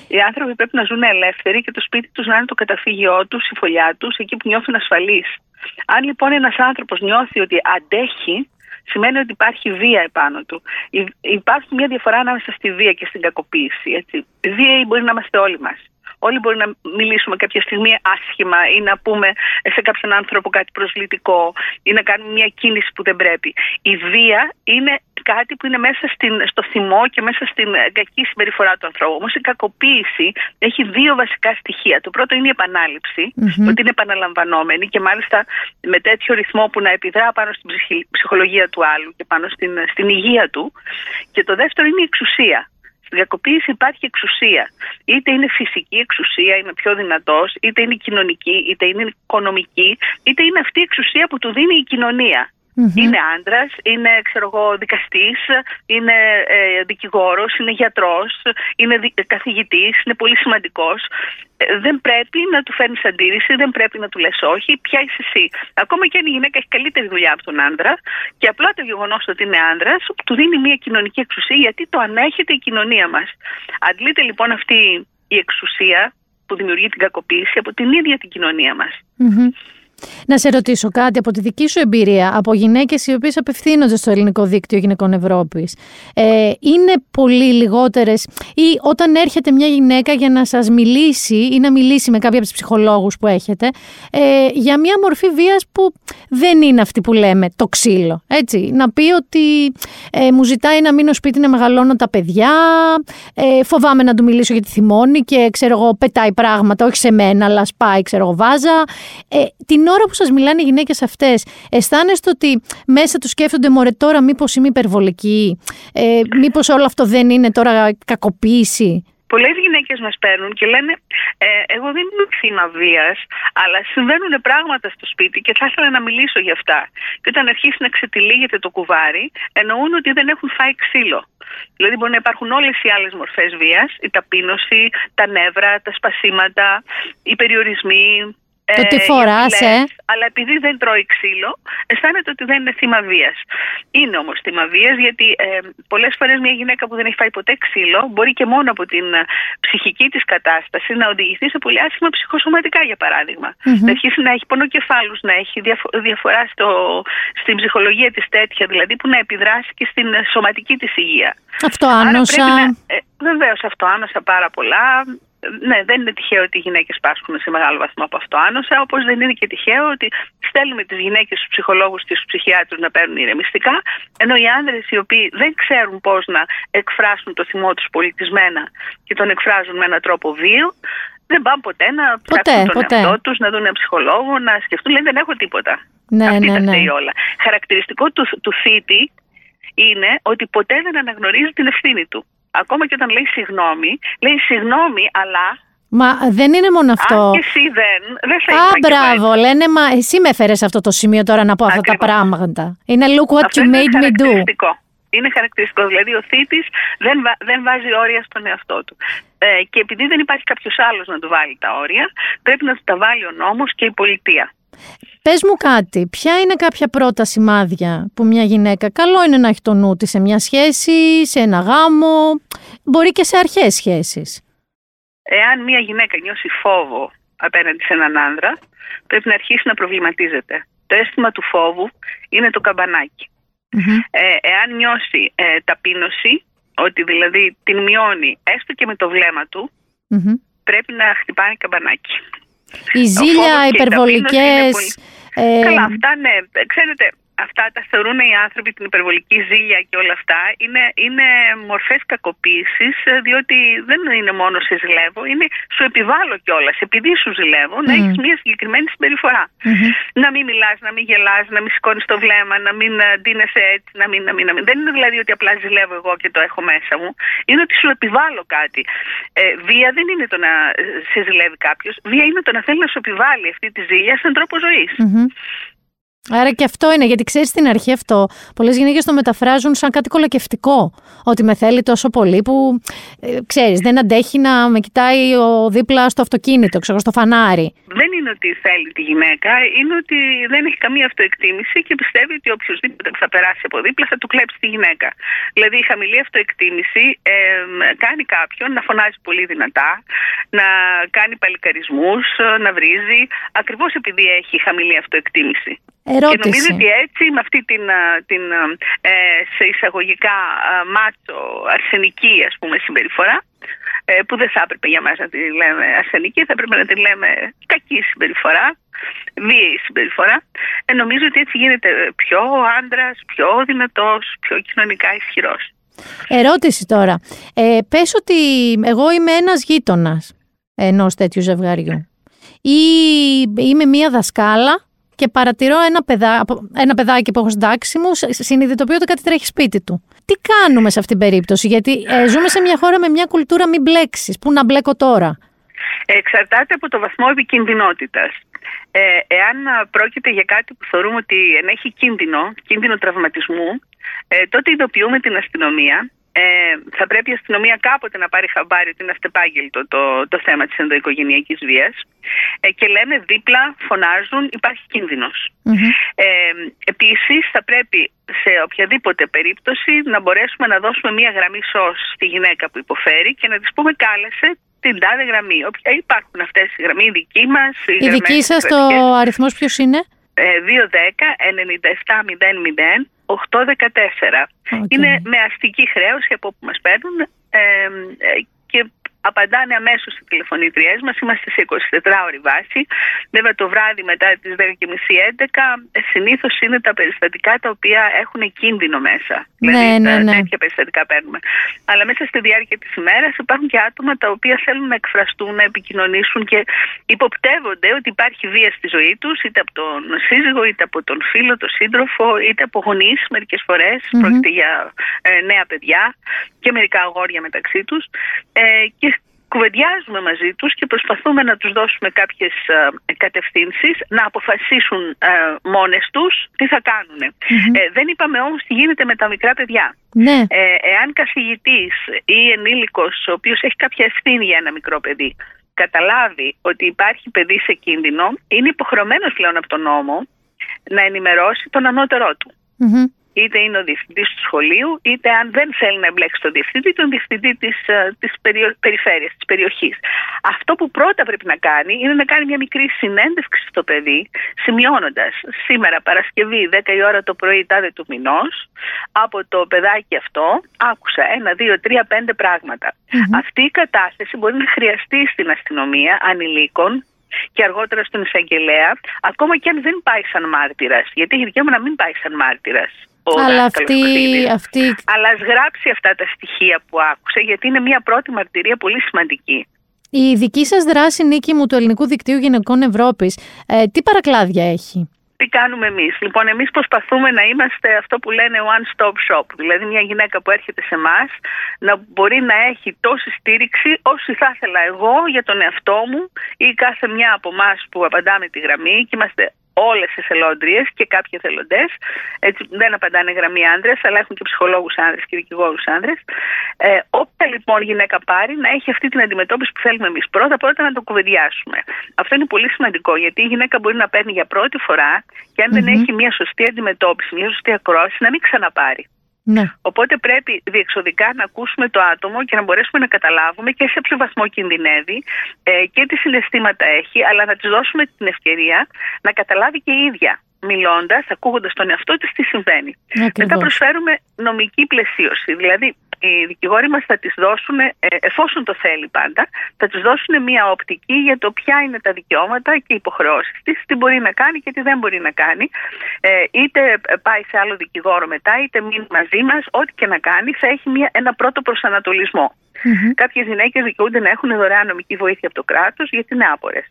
Οι άνθρωποι πρέπει να ζουν ελεύθεροι και το σπίτι τους να είναι το καταφύγιό τους, η φωλιά τους, εκεί που νιώθουν ασφαλείς. Αν λοιπόν ένας άνθρωπος νιώθει ότι αντέχει, σημαίνει ότι υπάρχει βία επάνω του. Υπάρχει μια διαφορά ανάμεσα στη βία και στην κακοποίηση. Έτσι. Βίαιοι μπορεί να είμαστε όλοι μας. Όλοι μπορεί να μιλήσουμε κάποια στιγμή άσχημα ή να πούμε σε κάποιον άνθρωπο κάτι προσβλητικό ή να κάνουμε μια κίνηση που δεν πρέπει. Η βία είναι κάτι που είναι μέσα στην, στο θυμό και μέσα στην κακή συμπεριφορά του ανθρώπου. Όμως η κακοποίηση έχει δύο βασικά στοιχεία. Το πρώτο είναι η επανάληψη, ότι είναι επαναλαμβανόμενη και μάλιστα με τέτοιο ρυθμό που να επιδρά πάνω στην ψυχολογία του άλλου και πάνω στην, στην υγεία του. Και το δεύτερο είναι η εξουσία. Στην κακοποίηση υπάρχει εξουσία. Είτε είναι φυσική εξουσία, είναι πιο δυνατός, είτε είναι κοινωνική, είτε είναι οικονομική, είτε είναι αυτή η εξουσία που του δίνει η κοινωνία. Είναι άντρας, είναι δικαστής, είναι ε, δικηγόρος, είναι γιατρός, είναι καθηγητής, είναι πολύ σημαντικός. Ε, δεν πρέπει να του φέρνεις αντίρρηση, δεν πρέπει να του λες όχι, ποια είσαι εσύ. Ακόμα και αν η γυναίκα έχει καλύτερη δουλειά από τον άντρα και απλά το γεγονός ότι είναι άντρας του δίνει μια κοινωνική εξουσία γιατί το ανέχεται η κοινωνία μας. Αντλείται λοιπόν αυτή η εξουσία που δημιουργεί την κακοποίηση από την ίδια την κοινωνία μας. Να σε ρωτήσω κάτι από τη δική σου εμπειρία, από γυναίκες οι οποίες απευθύνονται στο ελληνικό δίκτυο γυναικών Ευρώπης. Ε, είναι πολύ λιγότερες, ή όταν έρχεται μια γυναίκα για να σας μιλήσει ή να μιλήσει με κάποια από τους ψυχολόγους που έχετε, ε, για μια μορφή βίας που δεν είναι αυτή που λέμε το ξύλο. Έτσι. Να πει ότι ε, μου ζητάει να μείνω σπίτι να μεγαλώνω τα παιδιά, ε, φοβάμαι να του μιλήσω για τη θυμώνη και ξέρω εγώ πετάει πράγματα, όχι σε μένα, αλλά σπάει, ξέρω εγώ, βάζα. Ε, την ώρα που σας μιλάνε οι γυναίκες αυτές, αισθάνεστε ότι μέσα τους σκέφτονται μωρέ τώρα μήπως είμαι υπερβολική, ε, μήπως όλο αυτό δεν είναι τώρα κακοποίηση. Πολλές γυναίκες μας παίρνουν και λένε: ε, Εγώ δεν είμαι θύμα βίας, αλλά συμβαίνουν πράγματα στο σπίτι και θα ήθελα να μιλήσω γι' αυτά. Και όταν αρχίσει να ξετυλίγεται το κουβάρι, εννοούν ότι δεν έχουν φάει ξύλο. Δηλαδή, μπορεί να υπάρχουν όλες οι άλλες μορφές βίας, η ταπείνωση, τα νεύρα, τα σπασίματα, οι περιορισμοί, το τι φοράς, ε; Αλλά επειδή δεν τρώει ξύλο, αισθάνεται ότι δεν είναι θύμα βίας. Είναι όμως θύμα βίας, γιατί ε, πολλές φορές μια γυναίκα που δεν έχει φάει ποτέ ξύλο μπορεί και μόνο από την ε, ψυχική της κατάσταση να οδηγηθεί σε πολύ άσχημα ψυχοσωματικά, για παράδειγμα. Mm-hmm. Να αρχίσει να έχει πονοκεφάλους, να έχει διαφορά στο, στην ψυχολογία της τέτοια, δηλαδή που να επιδράσει και στην σωματική της υγεία. Αυτό άνοσα. Ε, Βεβαίως, αυτό άνοσα πάρα πολλά ναι, δεν είναι τυχαίο ότι οι γυναίκες πάσχουν σε μεγάλο βαθμό από αυτό άνοσα, όπως δεν είναι και τυχαίο ότι στέλνουμε τις γυναίκες στους ψυχολόγους και στους ψυχιάτρους να παίρνουν ηρεμιστικά, ενώ οι άνδρες οι οποίοι δεν ξέρουν πώς να εκφράσουν το θυμό τους πολιτισμένα και τον εκφράζουν με έναν τρόπο βίο, δεν πάνε ποτέ να ψάξουν τον ποτέ. εαυτό τους, να δουν έναν ψυχολόγο, να σκεφτούν, λένε δεν έχω τίποτα. Ναι, Αυτή ναι, ναι. όλα. Χαρακτηριστικό του, του θήτη είναι ότι ποτέ δεν αναγνωρίζει την ευθύνη του ακόμα και όταν λέει συγγνώμη, λέει συγγνώμη, αλλά Μα δεν είναι μόνο αυτό. Αν και εσύ δεν, δεν θα Α, μπράβο. Λένε, μα εσύ με έφερες σε αυτό το σημείο τώρα να πω αυτά τα πράγματα. Είναι look what you made me do. Είναι χαρακτηριστικό. Δηλαδή, ο θήτης δεν, δεν βάζει όρια στον εαυτό του. Ε, και επειδή δεν υπάρχει κάποιος άλλος να του βάλει τα όρια, πρέπει να του τα βάλει ο νόμος και η πολιτεία. Πες μου κάτι, ποια είναι κάποια πρώτα σημάδια που μια γυναίκα καλό είναι να έχει το νου της σε μια σχέση, σε ένα γάμο, μπορεί και σε αρχές σχέσεις. Εάν μια γυναίκα νιώσει φόβο απέναντι σε έναν άνδρα, πρέπει να αρχίσει να προβληματίζεται. Το αίσθημα του φόβου είναι το καμπανακι Ε, εάν νιώσει ε, ταπείνωση, ότι δηλαδή την μειώνει έστω και με το βλέμμα του, πρέπει να χτυπάει καμπανάκι. Η ζήλια, υπερβολικές... Ε... Καλά, αυτά ναι. Ξέρετε, αυτά τα θεωρούν οι άνθρωποι την υπερβολική ζήλια και όλα αυτά είναι, είναι μορφές κακοποίησης ε, διότι δεν είναι μόνο σε ζηλεύω, είναι σου επιβάλλω κιόλας. επειδή σου ζηλεύω να έχεις μια συγκεκριμένη Να μην μιλάς, να μην γελάς, να μην σηκώνεις το βλέμμα, να μην ε, ντύνεσαι έτσι, να μην, να μην, να μην. Δεν είναι δηλαδή ότι απλά ζηλεύω εγώ και το έχω μέσα μου, είναι ότι σου επιβάλλω κάτι. Ε, βία δεν είναι το να σε ζηλεύει κάποιος. βία είναι το να θέλει να σου επιβάλλει αυτή τη ζήλια σαν τρόπο ζωής. Άρα και αυτό είναι, γιατί ξέρεις στην αρχή αυτό, πολλές γυναίκες το μεταφράζουν σαν κάτι κολακευτικό. Ότι με θέλει τόσο πολύ που ε, ξέρεις, δεν αντέχει να με κοιτάει ο δίπλα στο αυτοκίνητο, ξέρω, στο φανάρι. Δεν είναι ότι θέλει τη γυναίκα, είναι ότι δεν έχει καμία αυτοεκτίμηση και πιστεύει ότι οποιοδήποτε θα περάσει από δίπλα θα του κλέψει τη γυναίκα. Δηλαδή η χαμηλή αυτοεκτίμηση ε, κάνει κάποιον να φωνάζει πολύ δυνατά, να κάνει παλικαρισμούς, να βρίζει, ακριβώς επειδή έχει χαμηλή αυτοεκτίμηση. Ερώτηση. Και νομίζω ότι έτσι με αυτή την, την ε, σε εισαγωγικά μάτσο αρσενική ας πούμε συμπεριφορά ε, που δεν θα έπρεπε για μας να τη λέμε αρσενική, θα έπρεπε να τη λέμε κακή συμπεριφορά, βίαιη συμπεριφορά. Ε, νομίζω ότι έτσι γίνεται πιο άντρας, πιο δυνατός, πιο κοινωνικά ισχυρός. Ερώτηση τώρα. Ε, πες ότι εγώ είμαι ένας γείτονας ενός τέτοιου ζευγαριού ή είμαι μία δασκάλα και παρατηρώ ένα, παιδά, ένα παιδάκι που έχω συντάξει μου, συνειδητοποιώ ότι κάτι τρέχει σπίτι του. Τι κάνουμε σε αυτήν την περίπτωση, Γιατί ε, ζούμε σε μια χώρα με μια κουλτούρα μην μπλέξεις. Πού να μπλέκω τώρα; Εξαρτάται από το βαθμό επικινδυνότητα. Ε, εάν πρόκειται για κάτι που θεωρούμε ότι ενέχει κίνδυνο, κίνδυνο τραυματισμού, ε, τότε ειδοποιούμε την αστυνομία ε, θα πρέπει η αστυνομία κάποτε να πάρει χαμπάρι ότι είναι αυτεπάγγελτο το, το θέμα της ενδοοικογενειακής βίας ε, και λένε δίπλα, φωνάζουν, υπάρχει Ε, επίσης θα πρέπει σε οποιαδήποτε περίπτωση να μπορέσουμε να δώσουμε μια γραμμή σως στη γυναίκα που υποφέρει και να της πούμε κάλεσε την τάδε γραμμή. Ε, υπάρχουν αυτές οι γραμμοί, η δική μας. Η δική σας το αριθμός ποιος είναι; 210 97 00 814. Είναι με αστική χρέωση από όπου μας παίρνουν ε, και απαντάνε αμέσως οι τηλεφωνήτριές μας. Είμαστε σε 24 ώρη βάση. Βέβαια το βράδυ μετά τις 10.30-11 ε, συνήθως είναι τα περιστατικά τα οποία έχουν κίνδυνο μέσα. Ναι, δηλαδή ναι, ναι. τέτοια περιστατικά παίρνουμε. Αλλά μέσα στη διάρκεια της ημέρας υπάρχουν και άτομα τα οποία θέλουν να εκφραστούν, να επικοινωνήσουν και υποπτεύονται ότι υπάρχει βία στη ζωή τους είτε από τον σύζυγο, είτε από τον φίλο, τον σύντροφο, είτε από γονείς μερικές φορές. Mm-hmm. Πρόκειται για ε, νέα παιδιά και μερικά αγόρια μεταξύ τους. Ε, και κουβεντιάζουμε μαζί τους και προσπαθούμε να τους δώσουμε κάποιες ε, κατευθύνσεις να αποφασίσουν ε, μόνες τους τι θα κάνουν. Ε, δεν είπαμε όμως τι γίνεται με τα μικρά παιδιά. Ναι. Ε, εάν καθηγητής ή ενήλικος ο οποίος έχει κάποια ευθύνη για ένα μικρό παιδί καταλάβει ότι υπάρχει παιδί σε κίνδυνο είναι υποχρεωμένος πλέον από τον νόμο να ενημερώσει τον ανώτερό του είτε είναι ο διευθυντής του σχολείου, είτε αν δεν θέλει να εμπλέξει τον διευθυντή, τον διευθυντή της της ε, περιο, περιφέρειας, της περιοχής. Αυτό που πρώτα πρέπει να κάνει είναι να κάνει μια μικρή συνέντευξη στο παιδί, σημειώνοντας σήμερα Παρασκευή 10 η ώρα το πρωί τάδε του μηνός, από το παιδάκι αυτό άκουσα ένα, δύο, τρία, πέντε Αυτή η κατάσταση μπορεί να χρειαστεί στην αστυνομία ανηλίκων και αργότερα στον εισαγγελέα, ακόμα και αν δεν πάει σαν μάρτυρας. Γιατί έχει δικαίωμα να μην πάει σαν μάρτυρας. Αλλά αυτή, αυτή... Αλλά ας γράψει αυτά τα στοιχεία που άκουσε γιατί είναι μια πρώτη μαρτυρία πολύ σημαντική. Η δική σας δράση νίκη μου του Ελληνικού Δικτύου Γυναικών Ευρώπης, ε, τι παρακλάδια έχει; Τι κάνουμε εμείς; Λοιπόν, εμείς προσπαθούμε να είμαστε αυτό που λένε one-stop shop. Δηλαδή μια γυναίκα που έρχεται σε εμάς να μπορεί να έχει τόση στήριξη όσο θα ήθελα εγώ για τον εαυτό μου ή κάθε μια από εμάς που απαντάμε τη γραμμή και είμαστε όλες τι εθελόντριε και κάποιοι εθελοντές. Έτσι δεν απαντάνε γραμμή άντρε, αλλά έχουν και ψυχολόγους άντρε και δικηγόρους άντρε. Ε, όποια λοιπόν γυναίκα πάρει να έχει αυτή την αντιμετώπιση που θέλουμε εμείς. Πρώτα-πρώτα να το κουβεντιάσουμε. Αυτό είναι πολύ σημαντικό γιατί η γυναίκα μπορεί να παίρνει για πρώτη φορά και αν δεν έχει μια σωστή αντιμετώπιση, μια σωστή ακρόαση, να μην ξαναπάρει. Ναι. Οπότε πρέπει διεξοδικά να ακούσουμε το άτομο και να μπορέσουμε να καταλάβουμε και σε ποιο βαθμό κινδυνεύει ε, και τι συναισθήματα έχει, αλλά να της δώσουμε την ευκαιρία να καταλάβει και η ίδια μιλώντας, ακούγοντας τον εαυτό της τι συμβαίνει. Μετά προσφέρουμε νομική πλαισίωση. Δηλαδή, οι δικηγόροι μας θα τις δώσουν, ε, εφόσον το θέλει πάντα, θα τις δώσουν μια οπτική για το ποια είναι τα δικαιώματα και οι υποχρεώσεις της, τι μπορεί να κάνει και τι δεν μπορεί να κάνει. Ε, είτε πάει σε άλλο δικηγόρο μετά, είτε μείνει μαζί μας, ό,τι και να κάνει θα έχει μια, ένα πρώτο προσανατολισμό. Mm-hmm. Κάποιες γυναίκες δικαιούνται να έχουν δωρεάν νομική βοήθεια από το κράτος γιατί είναι άπορες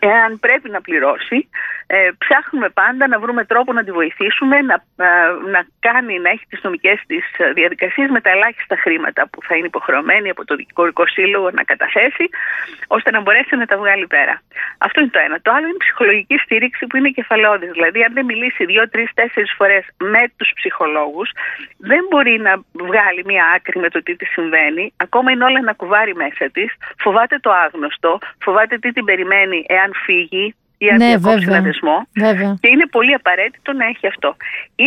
εάν πρέπει να πληρώσει, ε, ψάχνουμε πάντα να βρούμε τρόπο να τη βοηθήσουμε, να, ε, να κάνει, να έχει τις νομικές της διαδικασίες με τα ελάχιστα χρήματα που θα είναι υποχρεωμένη από το Δικηγορικό Σύλλογο να καταθέσει, ώστε να μπορέσει να τα βγάλει πέρα. Αυτό είναι το ένα. Το άλλο είναι η ψυχολογική στήριξη που είναι κεφαλαιώδης. Δηλαδή, αν δεν μιλήσει δύο, τρεις, τέσσερις φορές με τους ψυχολόγους, δεν μπορεί να βγάλει μία άκρη με το τι της συμβαίνει. Ακόμα είναι όλα ένα κουβάρι μέσα της. Φοβάται το άγνωστο, φοβάται τι την περιμένει εάν φύγει ή αν ναι, διακόψει ένα δεσμό. Και είναι πολύ απαραίτητο να έχει αυτό.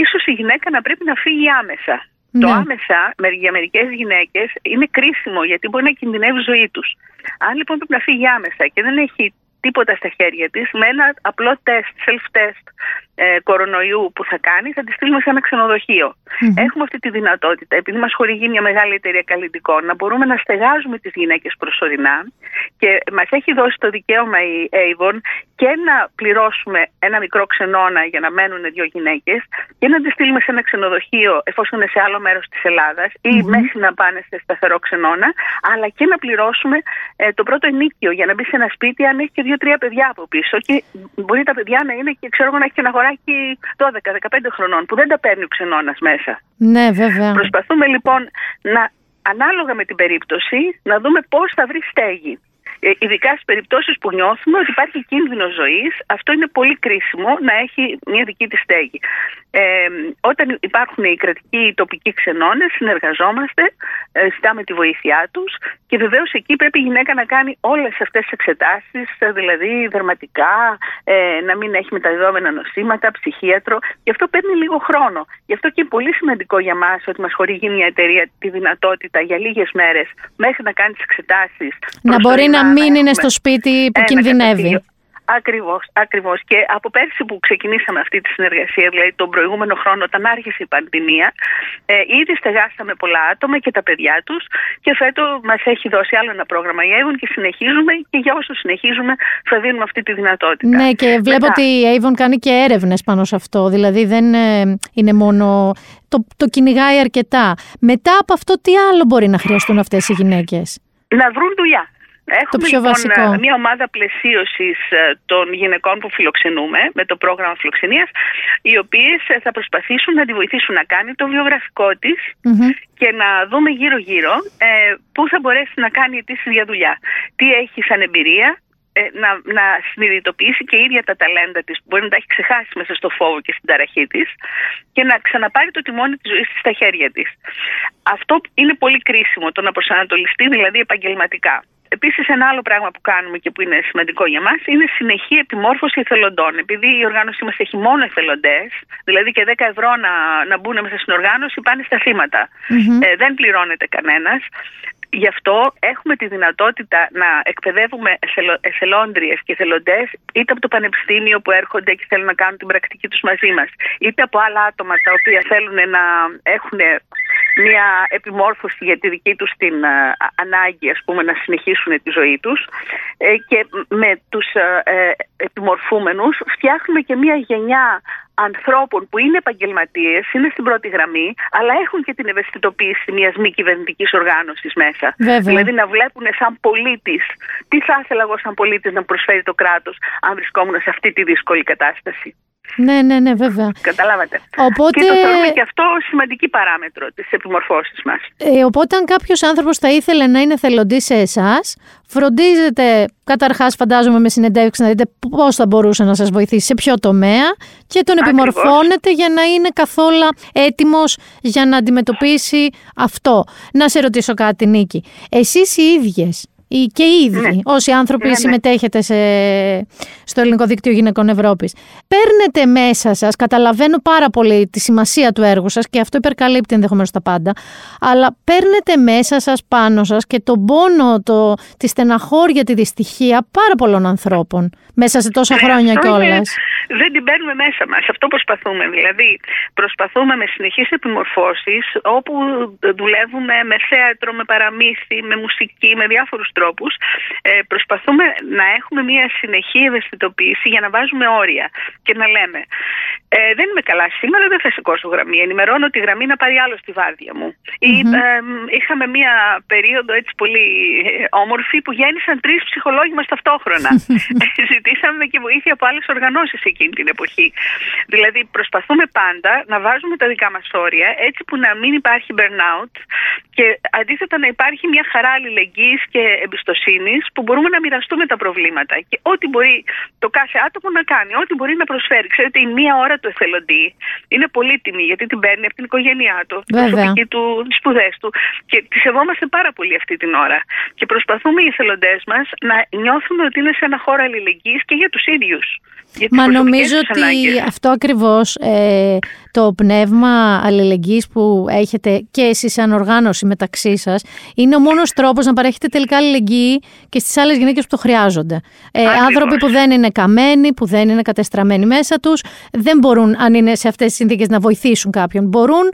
Ίσως η γυναίκα να πρέπει να φύγει άμεσα. Το ναι. άμεσα για μερικές γυναίκες είναι κρίσιμο γιατί μπορεί να κινδυνεύει η ζωή τους. Αν λοιπόν πρέπει να φύγει άμεσα και δεν έχει τίποτα στα χέρια της, με ένα απλό τεστ, self-test ε, κορονοϊού που θα κάνει, θα τη στείλουμε σε ένα ξενοδοχείο. Έχουμε αυτή τη δυνατότητα, επειδή μας χορηγεί μια μεγάλη εταιρεία καλλιτικών, να μπορούμε να στεγάζουμε τις γυναίκες προσωρινά και μας έχει δώσει το δικαίωμα η Avon και να πληρώσουμε ένα μικρό ξενώνα για να μένουν δύο γυναίκες και να τις στείλουμε σε ένα ξενοδοχείο εφόσον είναι σε άλλο μέρος της Ελλάδας ή mm-hmm. μέχρι να πάνε σε σταθερό ξενώνα, αλλά και να πληρώσουμε ε, το πρώτο ενίκιο για να μπει σε ένα σπίτι αν έχει και δύο-τρία παιδιά από πίσω. Και μπορεί τα παιδιά να είναι και ξέρω να έχει και ένα αγοράκι 12-15 χρονών που δεν τα παίρνει ο ξενώνας μέσα. Ναι, βέβαια. Προσπαθούμε λοιπόν να ανάλογα με την περίπτωση να δούμε πώς θα βρει στέγη. Ε, ειδικά στις περιπτώσεις που νιώθουμε ότι υπάρχει κίνδυνο ζωής, αυτό είναι πολύ κρίσιμο να έχει μια δική της στέγη. Ε, όταν υπάρχουν οι κρατικοί οι τοπικοί ξενώνες, συνεργαζόμαστε, ε, ζητάμε τη βοήθειά τους και βεβαίως εκεί πρέπει η γυναίκα να κάνει όλες αυτές τις εξετάσεις, δηλαδή δερματικά, ε, να μην έχει μεταδιδόμενα νοσήματα, ψυχίατρο. Και αυτό παίρνει λίγο χρόνο. Γι' αυτό και είναι πολύ σημαντικό για μας ότι μας χορηγεί μια εταιρεία τη δυνατότητα για λίγες μέρες μέχρι να κάνει τις εξετάσεις. Να μπορεί να μην είναι στο σπίτι που κινδυνεύει. Ακριβώς, ακριβώς. Και από πέρσι που ξεκινήσαμε αυτή τη συνεργασία, δηλαδή τον προηγούμενο χρόνο, όταν άρχισε η πανδημία, ε, ήδη στεγάσαμε πολλά άτομα και τα παιδιά τους. Και φέτο μας έχει δώσει άλλο ένα πρόγραμμα η Avon και συνεχίζουμε. Και για όσο συνεχίζουμε, θα δίνουμε αυτή τη δυνατότητα. Ναι, και βλέπω ότι η Avon κάνει και έρευνες πάνω σε αυτό. Δηλαδή δεν ε, είναι μόνο. Το, το κυνηγάει αρκετά. Μετά από αυτό, τι άλλο μπορεί να χρειαστούν αυτές οι γυναίκες; Να βρουν δουλειά. Έχουμε λοιπόν μια ομάδα πλαισίωσης ε, των γυναικών που φιλοξενούμε με το πρόγραμμα φιλοξενίας, οι οποίες ε, θα προσπαθήσουν να τη βοηθήσουν να κάνει το βιογραφικό της και να δούμε γύρω-γύρω ε, πού θα μπορέσει να κάνει αιτήσει για δουλειά. Τι έχει σαν εμπειρία, να, να συνειδητοποιήσει και η ίδια τα ταλέντα της που μπορεί να τα έχει ξεχάσει μέσα στο φόβο και στην ταραχή της και να ξαναπάρει το τιμόνι της ζωής της στα χέρια της. Αυτό είναι πολύ κρίσιμο, το να προσανατολιστεί δηλαδή επαγγελματικά. Επίσης, ένα άλλο πράγμα που κάνουμε και που είναι σημαντικό για μας είναι συνεχή επιμόρφωση εθελοντών. Επειδή η οργάνωσή μας έχει μόνο εθελοντές, δηλαδή και 10 ευρώ να, να μπουν μέσα στην οργάνωση, πάνε στα θυματα Ε, δεν πληρώνεται κανένας. Γι' αυτό έχουμε τη δυνατότητα να εκπαιδεύουμε εθελόντριες και εθελοντές είτε από το πανεπιστήμιο που έρχονται και θέλουν να κάνουν την πρακτική τους μαζί μας είτε από άλλα άτομα τα οποία θέλουν να έχουν μια επιμόρφωση για τη δική τους την ε, ανάγκη ας πούμε, να συνεχίσουν τη ζωή τους ε, και με τους ε, επιμορφούμενους φτιάχνουμε και μια γενιά ανθρώπων που είναι επαγγελματίες, είναι στην πρώτη γραμμή, αλλά έχουν και την ευαισθητοποίηση μιας μη κυβερνητικής οργάνωσης μέσα. Δηλαδή να βλέπουν σαν πολίτης τι θα ήθελα εγώ σαν πολίτης να προσφέρει το κράτος, αν βρισκόμουν σε αυτή τη δύσκολη κατάσταση. Ναι, ναι, ναι, βέβαια. Καταλάβατε. Οπότε... Και το θεωρούμε και αυτό σημαντική παράμετρο της επιμορφώσης μας. Ε, οπότε, αν κάποιος άνθρωπος θα ήθελε να είναι θελοντής σε εσάς, φροντίζετε καταρχάς, φαντάζομαι, με συνεντεύξεις να δείτε πώς θα μπορούσε να σας βοηθήσει, σε ποιο τομέα και τον Ακριβώς. επιμορφώνετε για να είναι καθόλου έτοιμος για να αντιμετωπίσει αυτό. Να σε ρωτήσω κάτι, Νίκη. Εσείς οι ίδιες και οι ίδιοι, ναι. όσοι άνθρωποι ναι, ναι. συμμετέχετε σε, στο Ελληνικό Δίκτυο Γυναικών Ευρώπης. Παίρνετε μέσα σας, καταλαβαίνω πάρα πολύ τη σημασία του έργου σας και αυτό υπερκαλύπτει ενδεχομένως τα πάντα, αλλά παίρνετε μέσα σας πάνω σας και τον πόνο, το, τη στεναχώρια, τη δυστυχία πάρα πολλών ανθρώπων μέσα σε τόσα χρόνια κιόλας. Δεν την παίρνουμε μέσα μας. Αυτό προσπαθούμε. Δηλαδή, προσπαθούμε με συνεχείς επιμορφώσεις όπου δουλεύουμε με θέατρο, με παραμύθι, με μουσική, με διάφορους τρόπου. Ε, προσπαθούμε να έχουμε μια συνεχή ευαισθητοποίηση για να βάζουμε όρια και να λέμε ε, δεν είμαι καλά σήμερα, δεν θα σηκώσω γραμμή. Ενημερώνω τη γραμμή να πάρει άλλο στη βάρδια μου. Ή, ε, είχαμε μία περίοδο έτσι πολύ ε, όμορφη που γέννησαν τρεις ψυχολόγοι μας ταυτόχρονα. Ζητήσαμε και βοήθεια από άλλες οργανώσεις εκείνη την εποχή. Δηλαδή, προσπαθούμε πάντα να βάζουμε τα δικά μας όρια έτσι που να μην υπάρχει burnout και αντίθετα να υπάρχει μια χαρά αλληλεγγύης και εμπιστοσύνης που μπορούμε να μοιραστούμε τα προβλήματα. Και ό,τι μπορεί το κάθε άτομο να κάνει, ό,τι μπορεί να προσφέρει. Ξέρετε, η μία ώρα του εθελοντή είναι πολύτιμη γιατί την παίρνει από την οικογένειά του, προσωπική του, τις σπουδές του και τη σεβόμαστε πάρα πολύ αυτή την ώρα. Και προσπαθούμε οι εθελοντές μας να νιώθουμε ότι είναι σε ένα χώρο αλληλεγγύης και για τους ίδιους. Μα νομίζω ότι αυτό ακριβώς ε, το πνεύμα αλληλεγγύης που έχετε και εσείς σαν οργάνωση μεταξύ σας είναι ο μόνος τρόπος να παρέχετε τελικά αλληλεγγύη και στις άλλες γυναίκες που το χρειάζονται. Ε, άνθρωποι που δεν είναι καμένοι, που δεν είναι κατεστραμμένοι μέσα τους, δεν μπορούν αν είναι σε αυτές τις συνθήκες να βοηθήσουν κάποιον. Μπορούν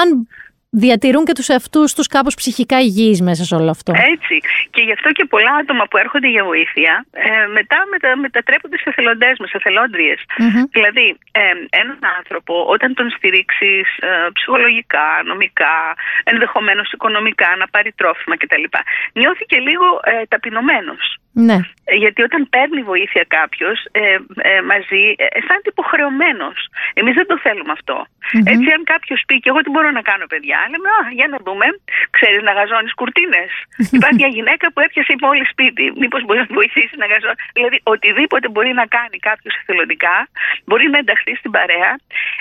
αν διατηρούν και τους εαυτούς τους κάπως ψυχικά υγιείς μέσα σε όλο αυτό. Έτσι. Και γι' αυτό και πολλά άτομα που έρχονται για βοήθεια ε, μετά μετα, μετατρέπονται σε εθελοντές μας, εθελόντριες. Mm-hmm. Δηλαδή, ε, έναν άνθρωπο όταν τον στηρίξεις ε, ψυχολογικά, νομικά, ενδεχομένως οικονομικά, να πάρει τρόφιμα κτλ. Νιώθει και λίγο ε, ταπεινωμένος. Ναι. Ε, γιατί όταν παίρνει βοήθεια κάποιος ε, ε, μαζί, ε, αισθάνεται υποχρεωμένος. Εμείς δεν το θέλουμε Έτσι, αν κάποιος πει και εγώ τι μπορώ να κάνω, παιδιά, λέμε, Α, για να δούμε, ξέρεις να γαζώνεις κουρτίνες. Υπάρχει μια γυναίκα που έπιασε η πόλη σπίτι. Μήπως μπορεί να βοηθήσει να γαζώνει. Δηλαδή, οτιδήποτε μπορεί να κάνει κάποιος εθελοντικά, μπορεί να ενταχθεί στην παρέα,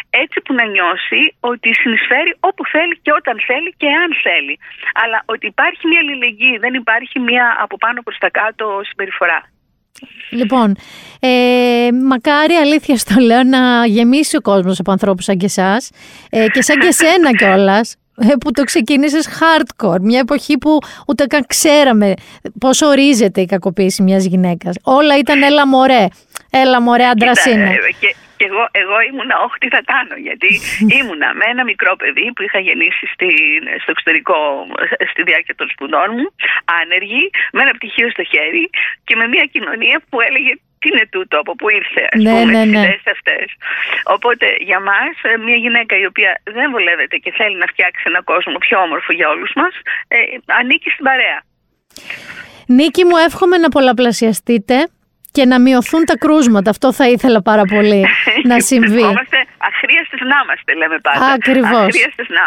έτσι που να νιώσει ότι συνεισφέρει όπου θέλει και όταν θέλει και αν θέλει. Αλλά ότι υπάρχει μια αλληλεγγύη, δεν υπάρχει μια από πάνω προς τα κάτω συμπεριφορά. Λοιπόν, ε, μακάρι αλήθεια στο λέω να γεμίσει ο κόσμος από ανθρώπους σαν και εσάς ε, και σαν και σένα κιόλας. Ε, που το ξεκίνησες hardcore, μια εποχή που ούτε καν ξέραμε πώς ορίζεται η κακοποίηση μιας γυναίκας. Όλα ήταν έλα μωρέ, έλα μωρέ άντρας είναι. Ε, και εγώ, εγώ ήμουνα, όχι τι θα κάνω, γιατί ήμουνα με ένα μικρό παιδί που είχα γεννήσει στην, στο εξωτερικό στη διάρκεια των σπουδών μου, άνεργη, με ένα πτυχίο στο χέρι και με μια κοινωνία που έλεγε τι είναι τούτο, από πού ήρθε, ας ναι, πούμε, ναι, ναι. τις αυτές. Οπότε για μας, ε, μια γυναίκα η οποία δεν βολεύεται και θέλει να φτιάξει ένα κόσμο πιο όμορφο για όλους μας, ε, ανήκει στην παρέα. Νίκη μου, εύχομαι να πολλαπλασιαστείτε και να μειωθούν τα κρούσματα. Αυτό θα ήθελα πάρα πολύ να συμβεί. Είμαστε αχρίαστες να είμαστε, λέμε πάντα. Ακριβώς.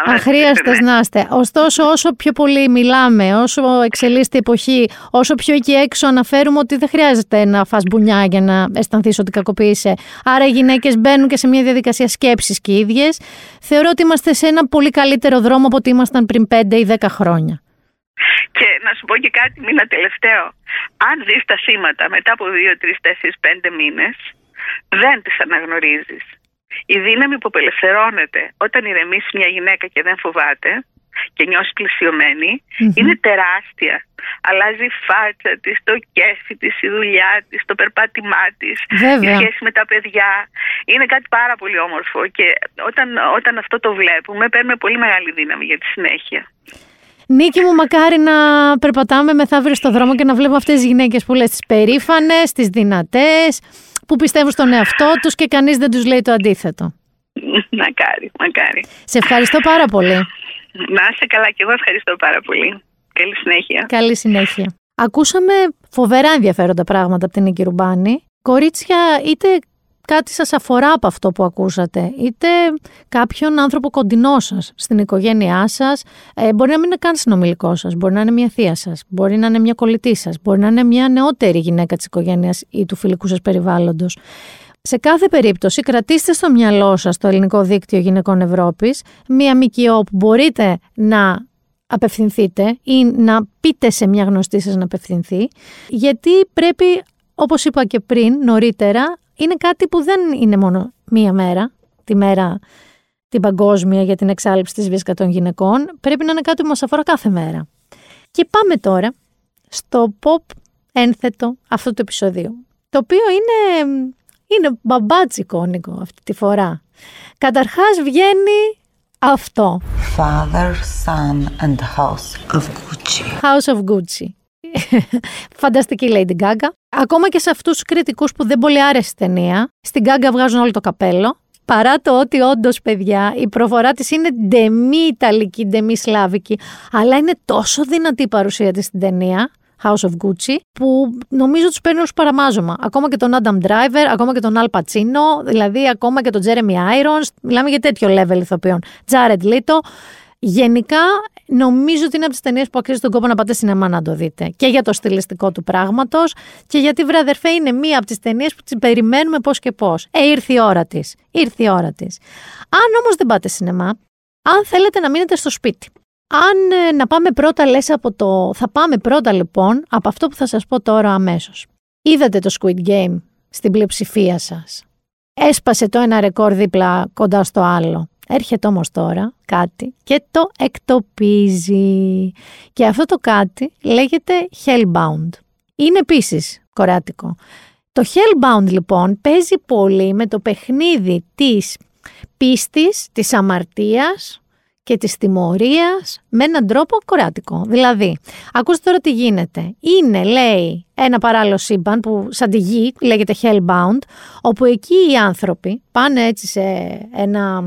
Αχρίαστες να είστε. Ωστόσο, όσο πιο πολύ μιλάμε, όσο εξελίσσεται η εποχή, όσο πιο εκεί έξω αναφέρουμε ότι δεν χρειάζεται να φας μπουνιά για να αισθανθείς ότι κακοποίησε. Άρα οι γυναίκες μπαίνουν και σε μια διαδικασία σκέψης και οι ίδιες. Θεωρώ ότι είμαστε σε ένα πολύ καλύτερο δρόμο από ότι ήμασταν πριν 5 ή 10 χρόνια. Και να σου πω και κάτι, μήνα τελευταίο. Αν δεις τα σήματα μετά από 2, 3, 4, 5 μήνες, δεν τις αναγνωρίζεις. Η δύναμη που απελευθερώνεται όταν ηρεμήσει μια γυναίκα και δεν φοβάται και νιώσεις είναι τεράστια. Αλλάζει η φάτσα της, το κέφι της, η δουλειά της, το περπάτημά της, η σχέση με τα παιδιά. Είναι κάτι πάρα πολύ όμορφο και όταν, όταν αυτό το βλέπουμε παίρνουμε πολύ μεγάλη δύναμη για τη συνέχεια. Νίκη μου, μακάρι να περπατάμε μεθαύριο στο δρόμο και να βλέπουμε αυτές τις γυναίκες που λες τις περήφανες, τις δυνατές, που πιστεύουν στον εαυτό τους και κανείς δεν τους λέει το αντίθετο. Μακάρι, μακάρι. Σε ευχαριστώ πάρα πολύ. Να είσαι καλά και εγώ ευχαριστώ πάρα πολύ. Καλή συνέχεια. Καλή συνέχεια. Ακούσαμε φοβερά ενδιαφέροντα πράγματα από την Νίκη Ρουμπάνη. Κορίτσια είτε κάτι σας αφορά από αυτό που ακούσατε, είτε κάποιον άνθρωπο κοντινό σας στην οικογένειά σας, ε, μπορεί να μην είναι καν συνομιλικό σας, μπορεί να είναι μια θεία σας, μπορεί να είναι μια κολλητή σας, μπορεί να είναι μια νεότερη γυναίκα της οικογένειας ή του φιλικού σας περιβάλλοντος. Σε κάθε περίπτωση κρατήστε στο μυαλό σας το ελληνικό δίκτυο γυναικών Ευρώπης, μία ΜΚΟ που μπορείτε να απευθυνθείτε ή να πείτε σε μια γνωστή σας να απευθυνθεί, γιατί πρέπει, όπως είπα και πριν, νωρίτερα, είναι κάτι που δεν είναι μόνο μία μέρα, τη μέρα την παγκόσμια για την εξάλληψη της βίας των γυναικών, πρέπει να είναι κάτι που μας αφορά κάθε μέρα. Και πάμε τώρα στο pop ένθετο αυτού του επεισοδίου, το οποίο είναι, είναι μπαμπάτσικο, Νίκο, αυτή τη φορά. Καταρχάς βγαίνει αυτό. Father, Son and House of Gucci. House of Gucci. Φανταστική Lady Gaga. Ακόμα και σε αυτούς τους κριτικούς που δεν πολύ άρεσε η ταινία, στην Gaga βγάζουν όλο το καπέλο. Παρά το ότι όντως, παιδιά, η προφορά της είναι ντεμή Ιταλική, ντεμή Σλάβικη, αλλά είναι τόσο δυνατή η παρουσία της στην ταινία, House of Gucci, που νομίζω τους παίρνει ω παραμάζωμα. Ακόμα και τον Adam Driver, ακόμα και τον Al Pacino, δηλαδή ακόμα και τον Jeremy Irons. Μιλάμε για τέτοιο level ηθοποιών. Jared Leto. Γενικά, νομίζω ότι είναι από τις ταινίες που αξίζει τον κόπο να πάτε σινεμά να το δείτε. Και για το στιλιστικό του πράγματος και γιατί, βραδερφέ, είναι μία από τις ταινίες που τις περιμένουμε πώς και πώς. Ε, ήρθε η ώρα της. Ήρθε η ώρα της. Αν όμως δεν πάτε σινεμά, αν θέλετε να μείνετε στο σπίτι, αν ε, να πάμε πρώτα λες από το... Θα πάμε πρώτα λοιπόν από αυτό που θα σας πω τώρα αμέσως. Είδατε το Squid Game στην πλειοψηφία σας. Έσπασε το ένα ρεκόρ δίπλα κοντά στο άλλο. Έρχεται όμως τώρα κάτι και το εκτοπίζει. Και αυτό το κάτι λέγεται Hellbound. Είναι επίσης κοράτικο. Το Hellbound λοιπόν παίζει πολύ με το παιχνίδι της πίστης, της αμαρτίας, και της τιμωρίας με έναν τρόπο κοράτικο. Δηλαδή, ακούστε τώρα τι γίνεται. Είναι, λέει, ένα παράλληλο σύμπαν που σαν τη γη λέγεται Hellbound, όπου εκεί οι άνθρωποι πάνε έτσι σε ένα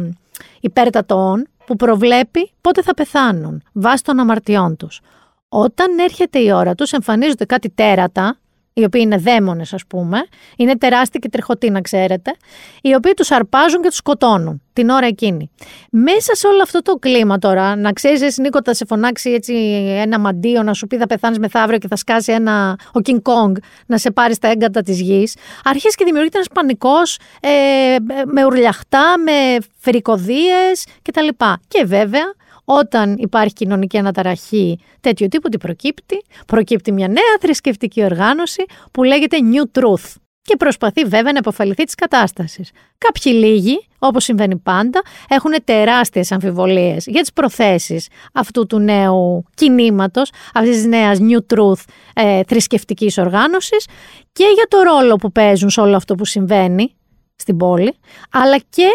υπέρτατο που προβλέπει πότε θα πεθάνουν βάσει των αμαρτιών τους. Όταν έρχεται η ώρα τους εμφανίζονται κάτι τέρατα οι οποίοι είναι δαίμονες ας πούμε, είναι τεράστιοι και τριχωτοί να ξέρετε, οι οποίοι τους αρπάζουν και τους σκοτώνουν την ώρα εκείνη. Μέσα σε όλο αυτό το κλίμα τώρα, να ξέρεις εσύ Νίκο θα σε φωνάξει έτσι ένα μαντίο να σου πει θα πεθάνεις μεθαύριο και θα σκάσει ένα, ο King Kong να σε πάρει στα έγκατα της γης, αρχίζει και δημιουργείται ένας πανικός ε, με ουρλιαχτά, με φρικοδίες κτλ. Και βέβαια όταν υπάρχει κοινωνική αναταραχή τέτοιου τύπου, τι προκύπτει; Προκύπτει μια νέα θρησκευτική οργάνωση που λέγεται New Truth και προσπαθεί βέβαια να αποφαληθεί της κατάστασης. Κάποιοι λίγοι, όπως συμβαίνει πάντα, έχουν τεράστιες αμφιβολίες για τις προθέσεις αυτού του νέου κινήματος, αυτής της νέας New Truth ε, θρησκευτικής οργάνωσης και για το ρόλο που παίζουν σε όλο αυτό που συμβαίνει στην πόλη, αλλά και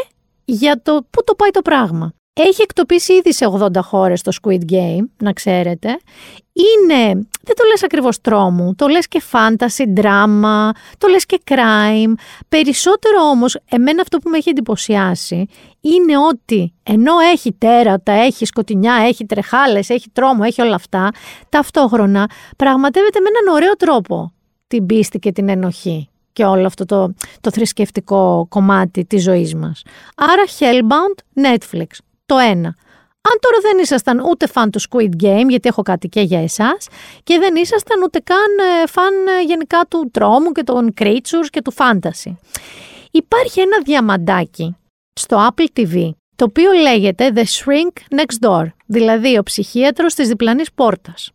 για το πού το πάει το πράγμα. Έχει εκτοπίσει ήδη σε 80 χώρες το Squid Game, να ξέρετε. Είναι, δεν το λες ακριβώς τρόμου, το λες και fantasy, drama, το λες και crime. Περισσότερο όμως, εμένα αυτό που με έχει εντυπωσιάσει είναι ότι ενώ έχει τέρατα, έχει σκοτεινιά, έχει τρεχάλες, έχει τρόμο, έχει όλα αυτά, ταυτόχρονα πραγματεύεται με έναν ωραίο τρόπο την πίστη και την ενοχή και όλο αυτό το, το θρησκευτικό κομμάτι της ζωής μας. Άρα Hellbound, Netflix το ένα. Αν τώρα δεν ήσασταν ούτε φαν του Squid Game, γιατί έχω κάτι και για εσάς, και δεν ήσασταν ούτε καν ε, φαν ε, γενικά του τρόμου και των creatures και του fantasy. Υπάρχει ένα διαμαντάκι στο Apple TV, το οποίο λέγεται The Shrink Next Door, δηλαδή ο ψυχίατρος της διπλανής πόρτας.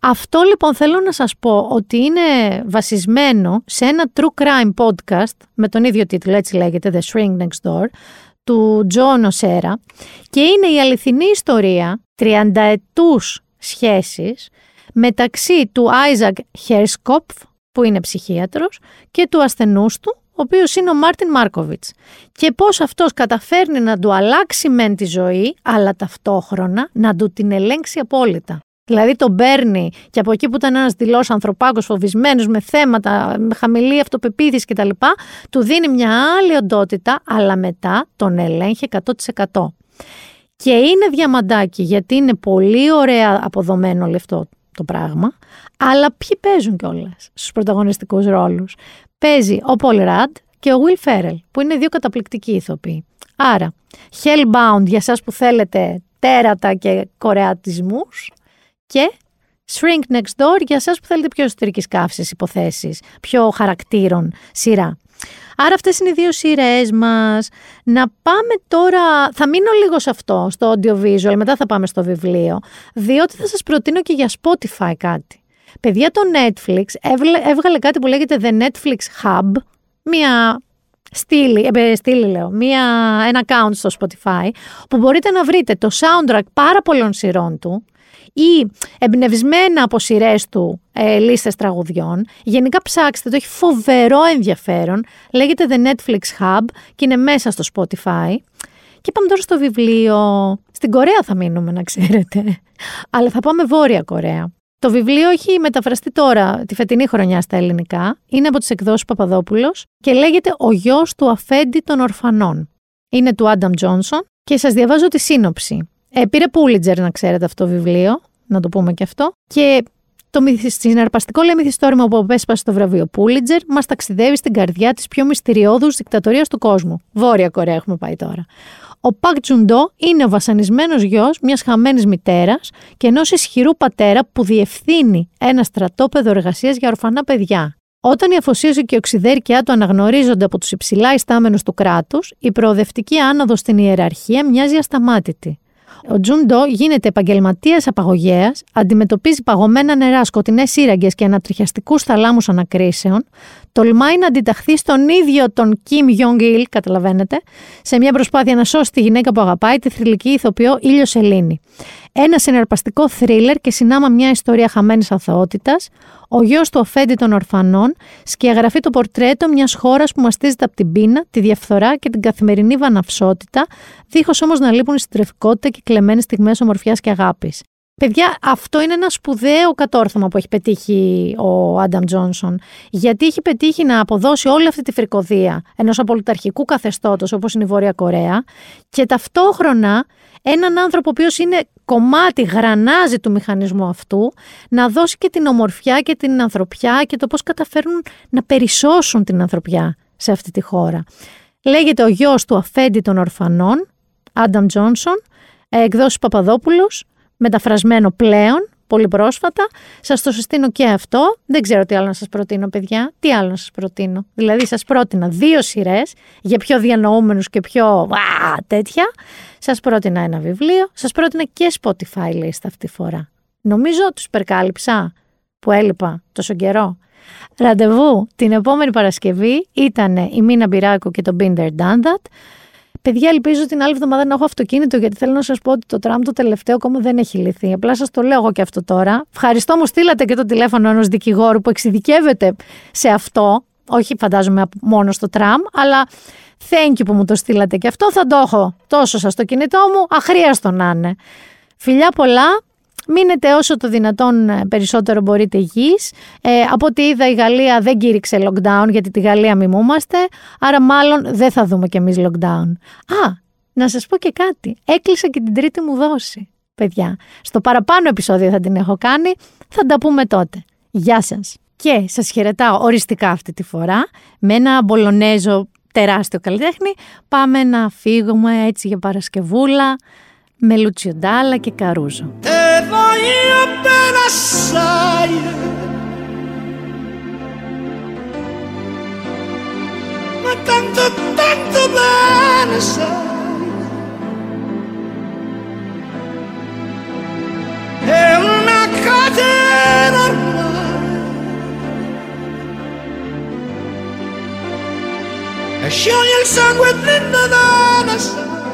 Αυτό λοιπόν θέλω να σας πω ότι είναι βασισμένο σε ένα true crime podcast με τον ίδιο τίτλο, έτσι λέγεται, The Shrink Next Door, του Τζο Νοσέρα και είναι η αληθινή ιστορία 30 ετούς σχέσης μεταξύ του Άιζακ Χέρσκοπφ που είναι ψυχίατρος και του ασθενούς του ο οποίος είναι ο Μάρτιν Μάρκοβιτς και πώς αυτός καταφέρνει να του αλλάξει μεν τη ζωή αλλά ταυτόχρονα να του την ελέγξει απόλυτα. Δηλαδή τον παίρνει και από εκεί που ήταν ένας δηλό ανθρωπάκο, φοβισμένος, με θέματα, με χαμηλή αυτοπεποίθηση κτλ., του δίνει μια άλλη οντότητα, αλλά μετά τον ελέγχει 100%. Και είναι διαμαντάκι, γιατί είναι πολύ ωραία αποδομένο όλο αυτό το πράγμα, αλλά ποιοι παίζουν κιόλας στους πρωταγωνιστικούς ρόλους. Παίζει ο Πολ Ραντ, και ο Will Ferrell, που είναι δύο καταπληκτικοί ηθοποιοί. Άρα, Hellbound για σας που θέλετε τέρατα και κορεατισμούς και Shrink Next Door για σας που θέλετε πιο εσωτερικής καύσης υποθέσεις, πιο χαρακτήρων σειρά. Άρα αυτές είναι οι δύο σειρές μας. Να πάμε τώρα, θα μείνω λίγο σε αυτό, στο audiovisual, μετά θα πάμε στο βιβλίο, διότι θα σας προτείνω και για Spotify κάτι. Παιδιά, το Netflix έβγαλε κάτι που λέγεται The Netflix Hub, μια στήλη, ε, στήλη λέω, μια, ένα account στο Spotify, που μπορείτε να βρείτε το soundtrack πάρα πολλών σειρών του, ή εμπνευσμένα από σειρές του ε, λίστες τραγουδιών. Γενικά ψάξτε το, έχει φοβερό ενδιαφέρον. Λέγεται The Netflix Hub και είναι μέσα στο Spotify. Και πάμε τώρα στο βιβλίο. Στην Κορέα θα μείνουμε, να ξέρετε. Αλλά θα πάμε Βόρεια Κορέα. Το βιβλίο έχει μεταφραστεί τώρα τη φετινή χρονιά στα ελληνικά. Είναι από τις εκδόσεις Παπαδόπουλος και λέγεται «Ο γιος του αφέντη των ορφανών». Είναι του Άνταμ Τζόνσον και σας διαβάζω τη σύνοψη. Ε, πήρε Πούλιτζερ να ξέρετε αυτό το βιβλίο, να το πούμε και αυτό. Και το συναρπαστικό λέει μυθιστόρημα που απέσπασε το βραβείο Πούλιτζερ μας ταξιδεύει στην καρδιά της πιο μυστηριώδους δικτατορίας του κόσμου. Βόρεια Κορέα έχουμε πάει τώρα. Ο Πακ Τζουντό είναι ο βασανισμένος γιος μιας χαμένης μητέρας και ενός ισχυρού πατέρα που διευθύνει ένα στρατόπεδο εργασίας για ορφανά παιδιά. Όταν η αφοσίωση και η οξυδέρκεια του αναγνωρίζονται από τους υψηλά ιστάμενους του κράτους, η προοδευτική άνοδος στην ιεραρχία μοιάζει ασταμάτητη. Ο Τζουν Ντό γίνεται επαγγελματίας απαγωγέας, αντιμετωπίζει παγωμένα νερά, σκοτεινές σύραγγες και ανατριχιαστικούς θαλάμους ανακρίσεων, τολμάει να αντιταχθεί στον ίδιο τον Κιμ Γιονγκ Ιλ, καταλαβαίνετε, σε μια προσπάθεια να σώσει τη γυναίκα που αγαπάει, τη θρηλυκή ηθοποιό Ήλιο Σελήνη. Ένα συναρπαστικό θρίλερ και συνάμα μια ιστορία χαμένης αθωότητας, ο γιος του αφέντη των ορφανών σκιαγραφεί το πορτρέτο μιας χώρας που μαστίζεται από την πείνα, τη διαφθορά και την καθημερινή βαναυσότητα, δίχως όμως να λείπουν η συντρεφικότητα και κλεμμένες στιγμές ομορφιάς και αγάπης. Παιδιά, αυτό είναι ένα σπουδαίο κατόρθωμα που έχει πετύχει ο Άνταμ Τζόνσον. Γιατί έχει πετύχει να αποδώσει όλη αυτή τη φρικοδία ενός απολυταρχικού καθεστώτος όπως είναι η Βόρεια Κορέα και ταυτόχρονα έναν άνθρωπο ο οποίος είναι κομμάτι, γρανάζει του μηχανισμού αυτού, να δώσει και την ομορφιά και την ανθρωπιά και το πώς καταφέρουν να περισσώσουν την ανθρωπιά σε αυτή τη χώρα. Λέγεται ο γιος του αφέντη των ορφανών, Άνταμ Τζόνσον, εκδόσεις Παπαδόπουλος, μεταφρασμένο πλέον, πολύ πρόσφατα. Σας το συστήνω και αυτό. Δεν ξέρω τι άλλο να σας προτείνω, παιδιά. Τι άλλο να σας προτείνω. Δηλαδή, σας πρότεινα δύο σειρές για πιο διανοούμενους και πιο α, τέτοια. Σας πρότεινα ένα βιβλίο. Σας πρότεινα και Spotify list αυτή τη φορά. Νομίζω τους υπερκάλυψα που έλειπα τόσο καιρό. Ραντεβού την επόμενη Παρασκευή ήταν η Μίνα Μπυράκου και το Binder Done Παιδιά, ελπίζω την άλλη εβδομάδα να έχω αυτοκίνητο, γιατί θέλω να σας πω ότι το τραμ το τελευταίο ακόμα δεν έχει λυθεί. Απλά σας το λέω εγώ και αυτό τώρα. Ευχαριστώ, μου στείλατε και το τηλέφωνο ενός δικηγόρου που εξειδικεύεται σε αυτό. Όχι, φαντάζομαι μόνο στο τραμ, αλλά thank you που μου το στείλατε και αυτό. Θα το έχω τόσο σας στο κινητό μου, αχρίαστο να είναι. Φιλιά πολλά. Μείνετε όσο το δυνατόν ε, περισσότερο μπορείτε υγιείς. Ε, από ό,τι είδα η Γαλλία δεν κήρυξε lockdown γιατί τη Γαλλία μιμούμαστε, άρα μάλλον δεν θα δούμε κι εμείς lockdown. Α, να σας πω και κάτι. Έκλεισα και την τρίτη μου δόση, παιδιά. Στο παραπάνω επεισόδιο θα την έχω κάνει, θα τα πούμε τότε. Γεια σας. Και σας χαιρετάω οριστικά αυτή τη φορά με ένα μπολονέζο τεράστιο καλλιτέχνη. Πάμε να φύγουμε έτσι για Παρασκευούλα με Λουτσιοντάλα και Καρούζο. Ma tanto, tanto bene sai È una catena ormai E scioglie il sangue dentro da sai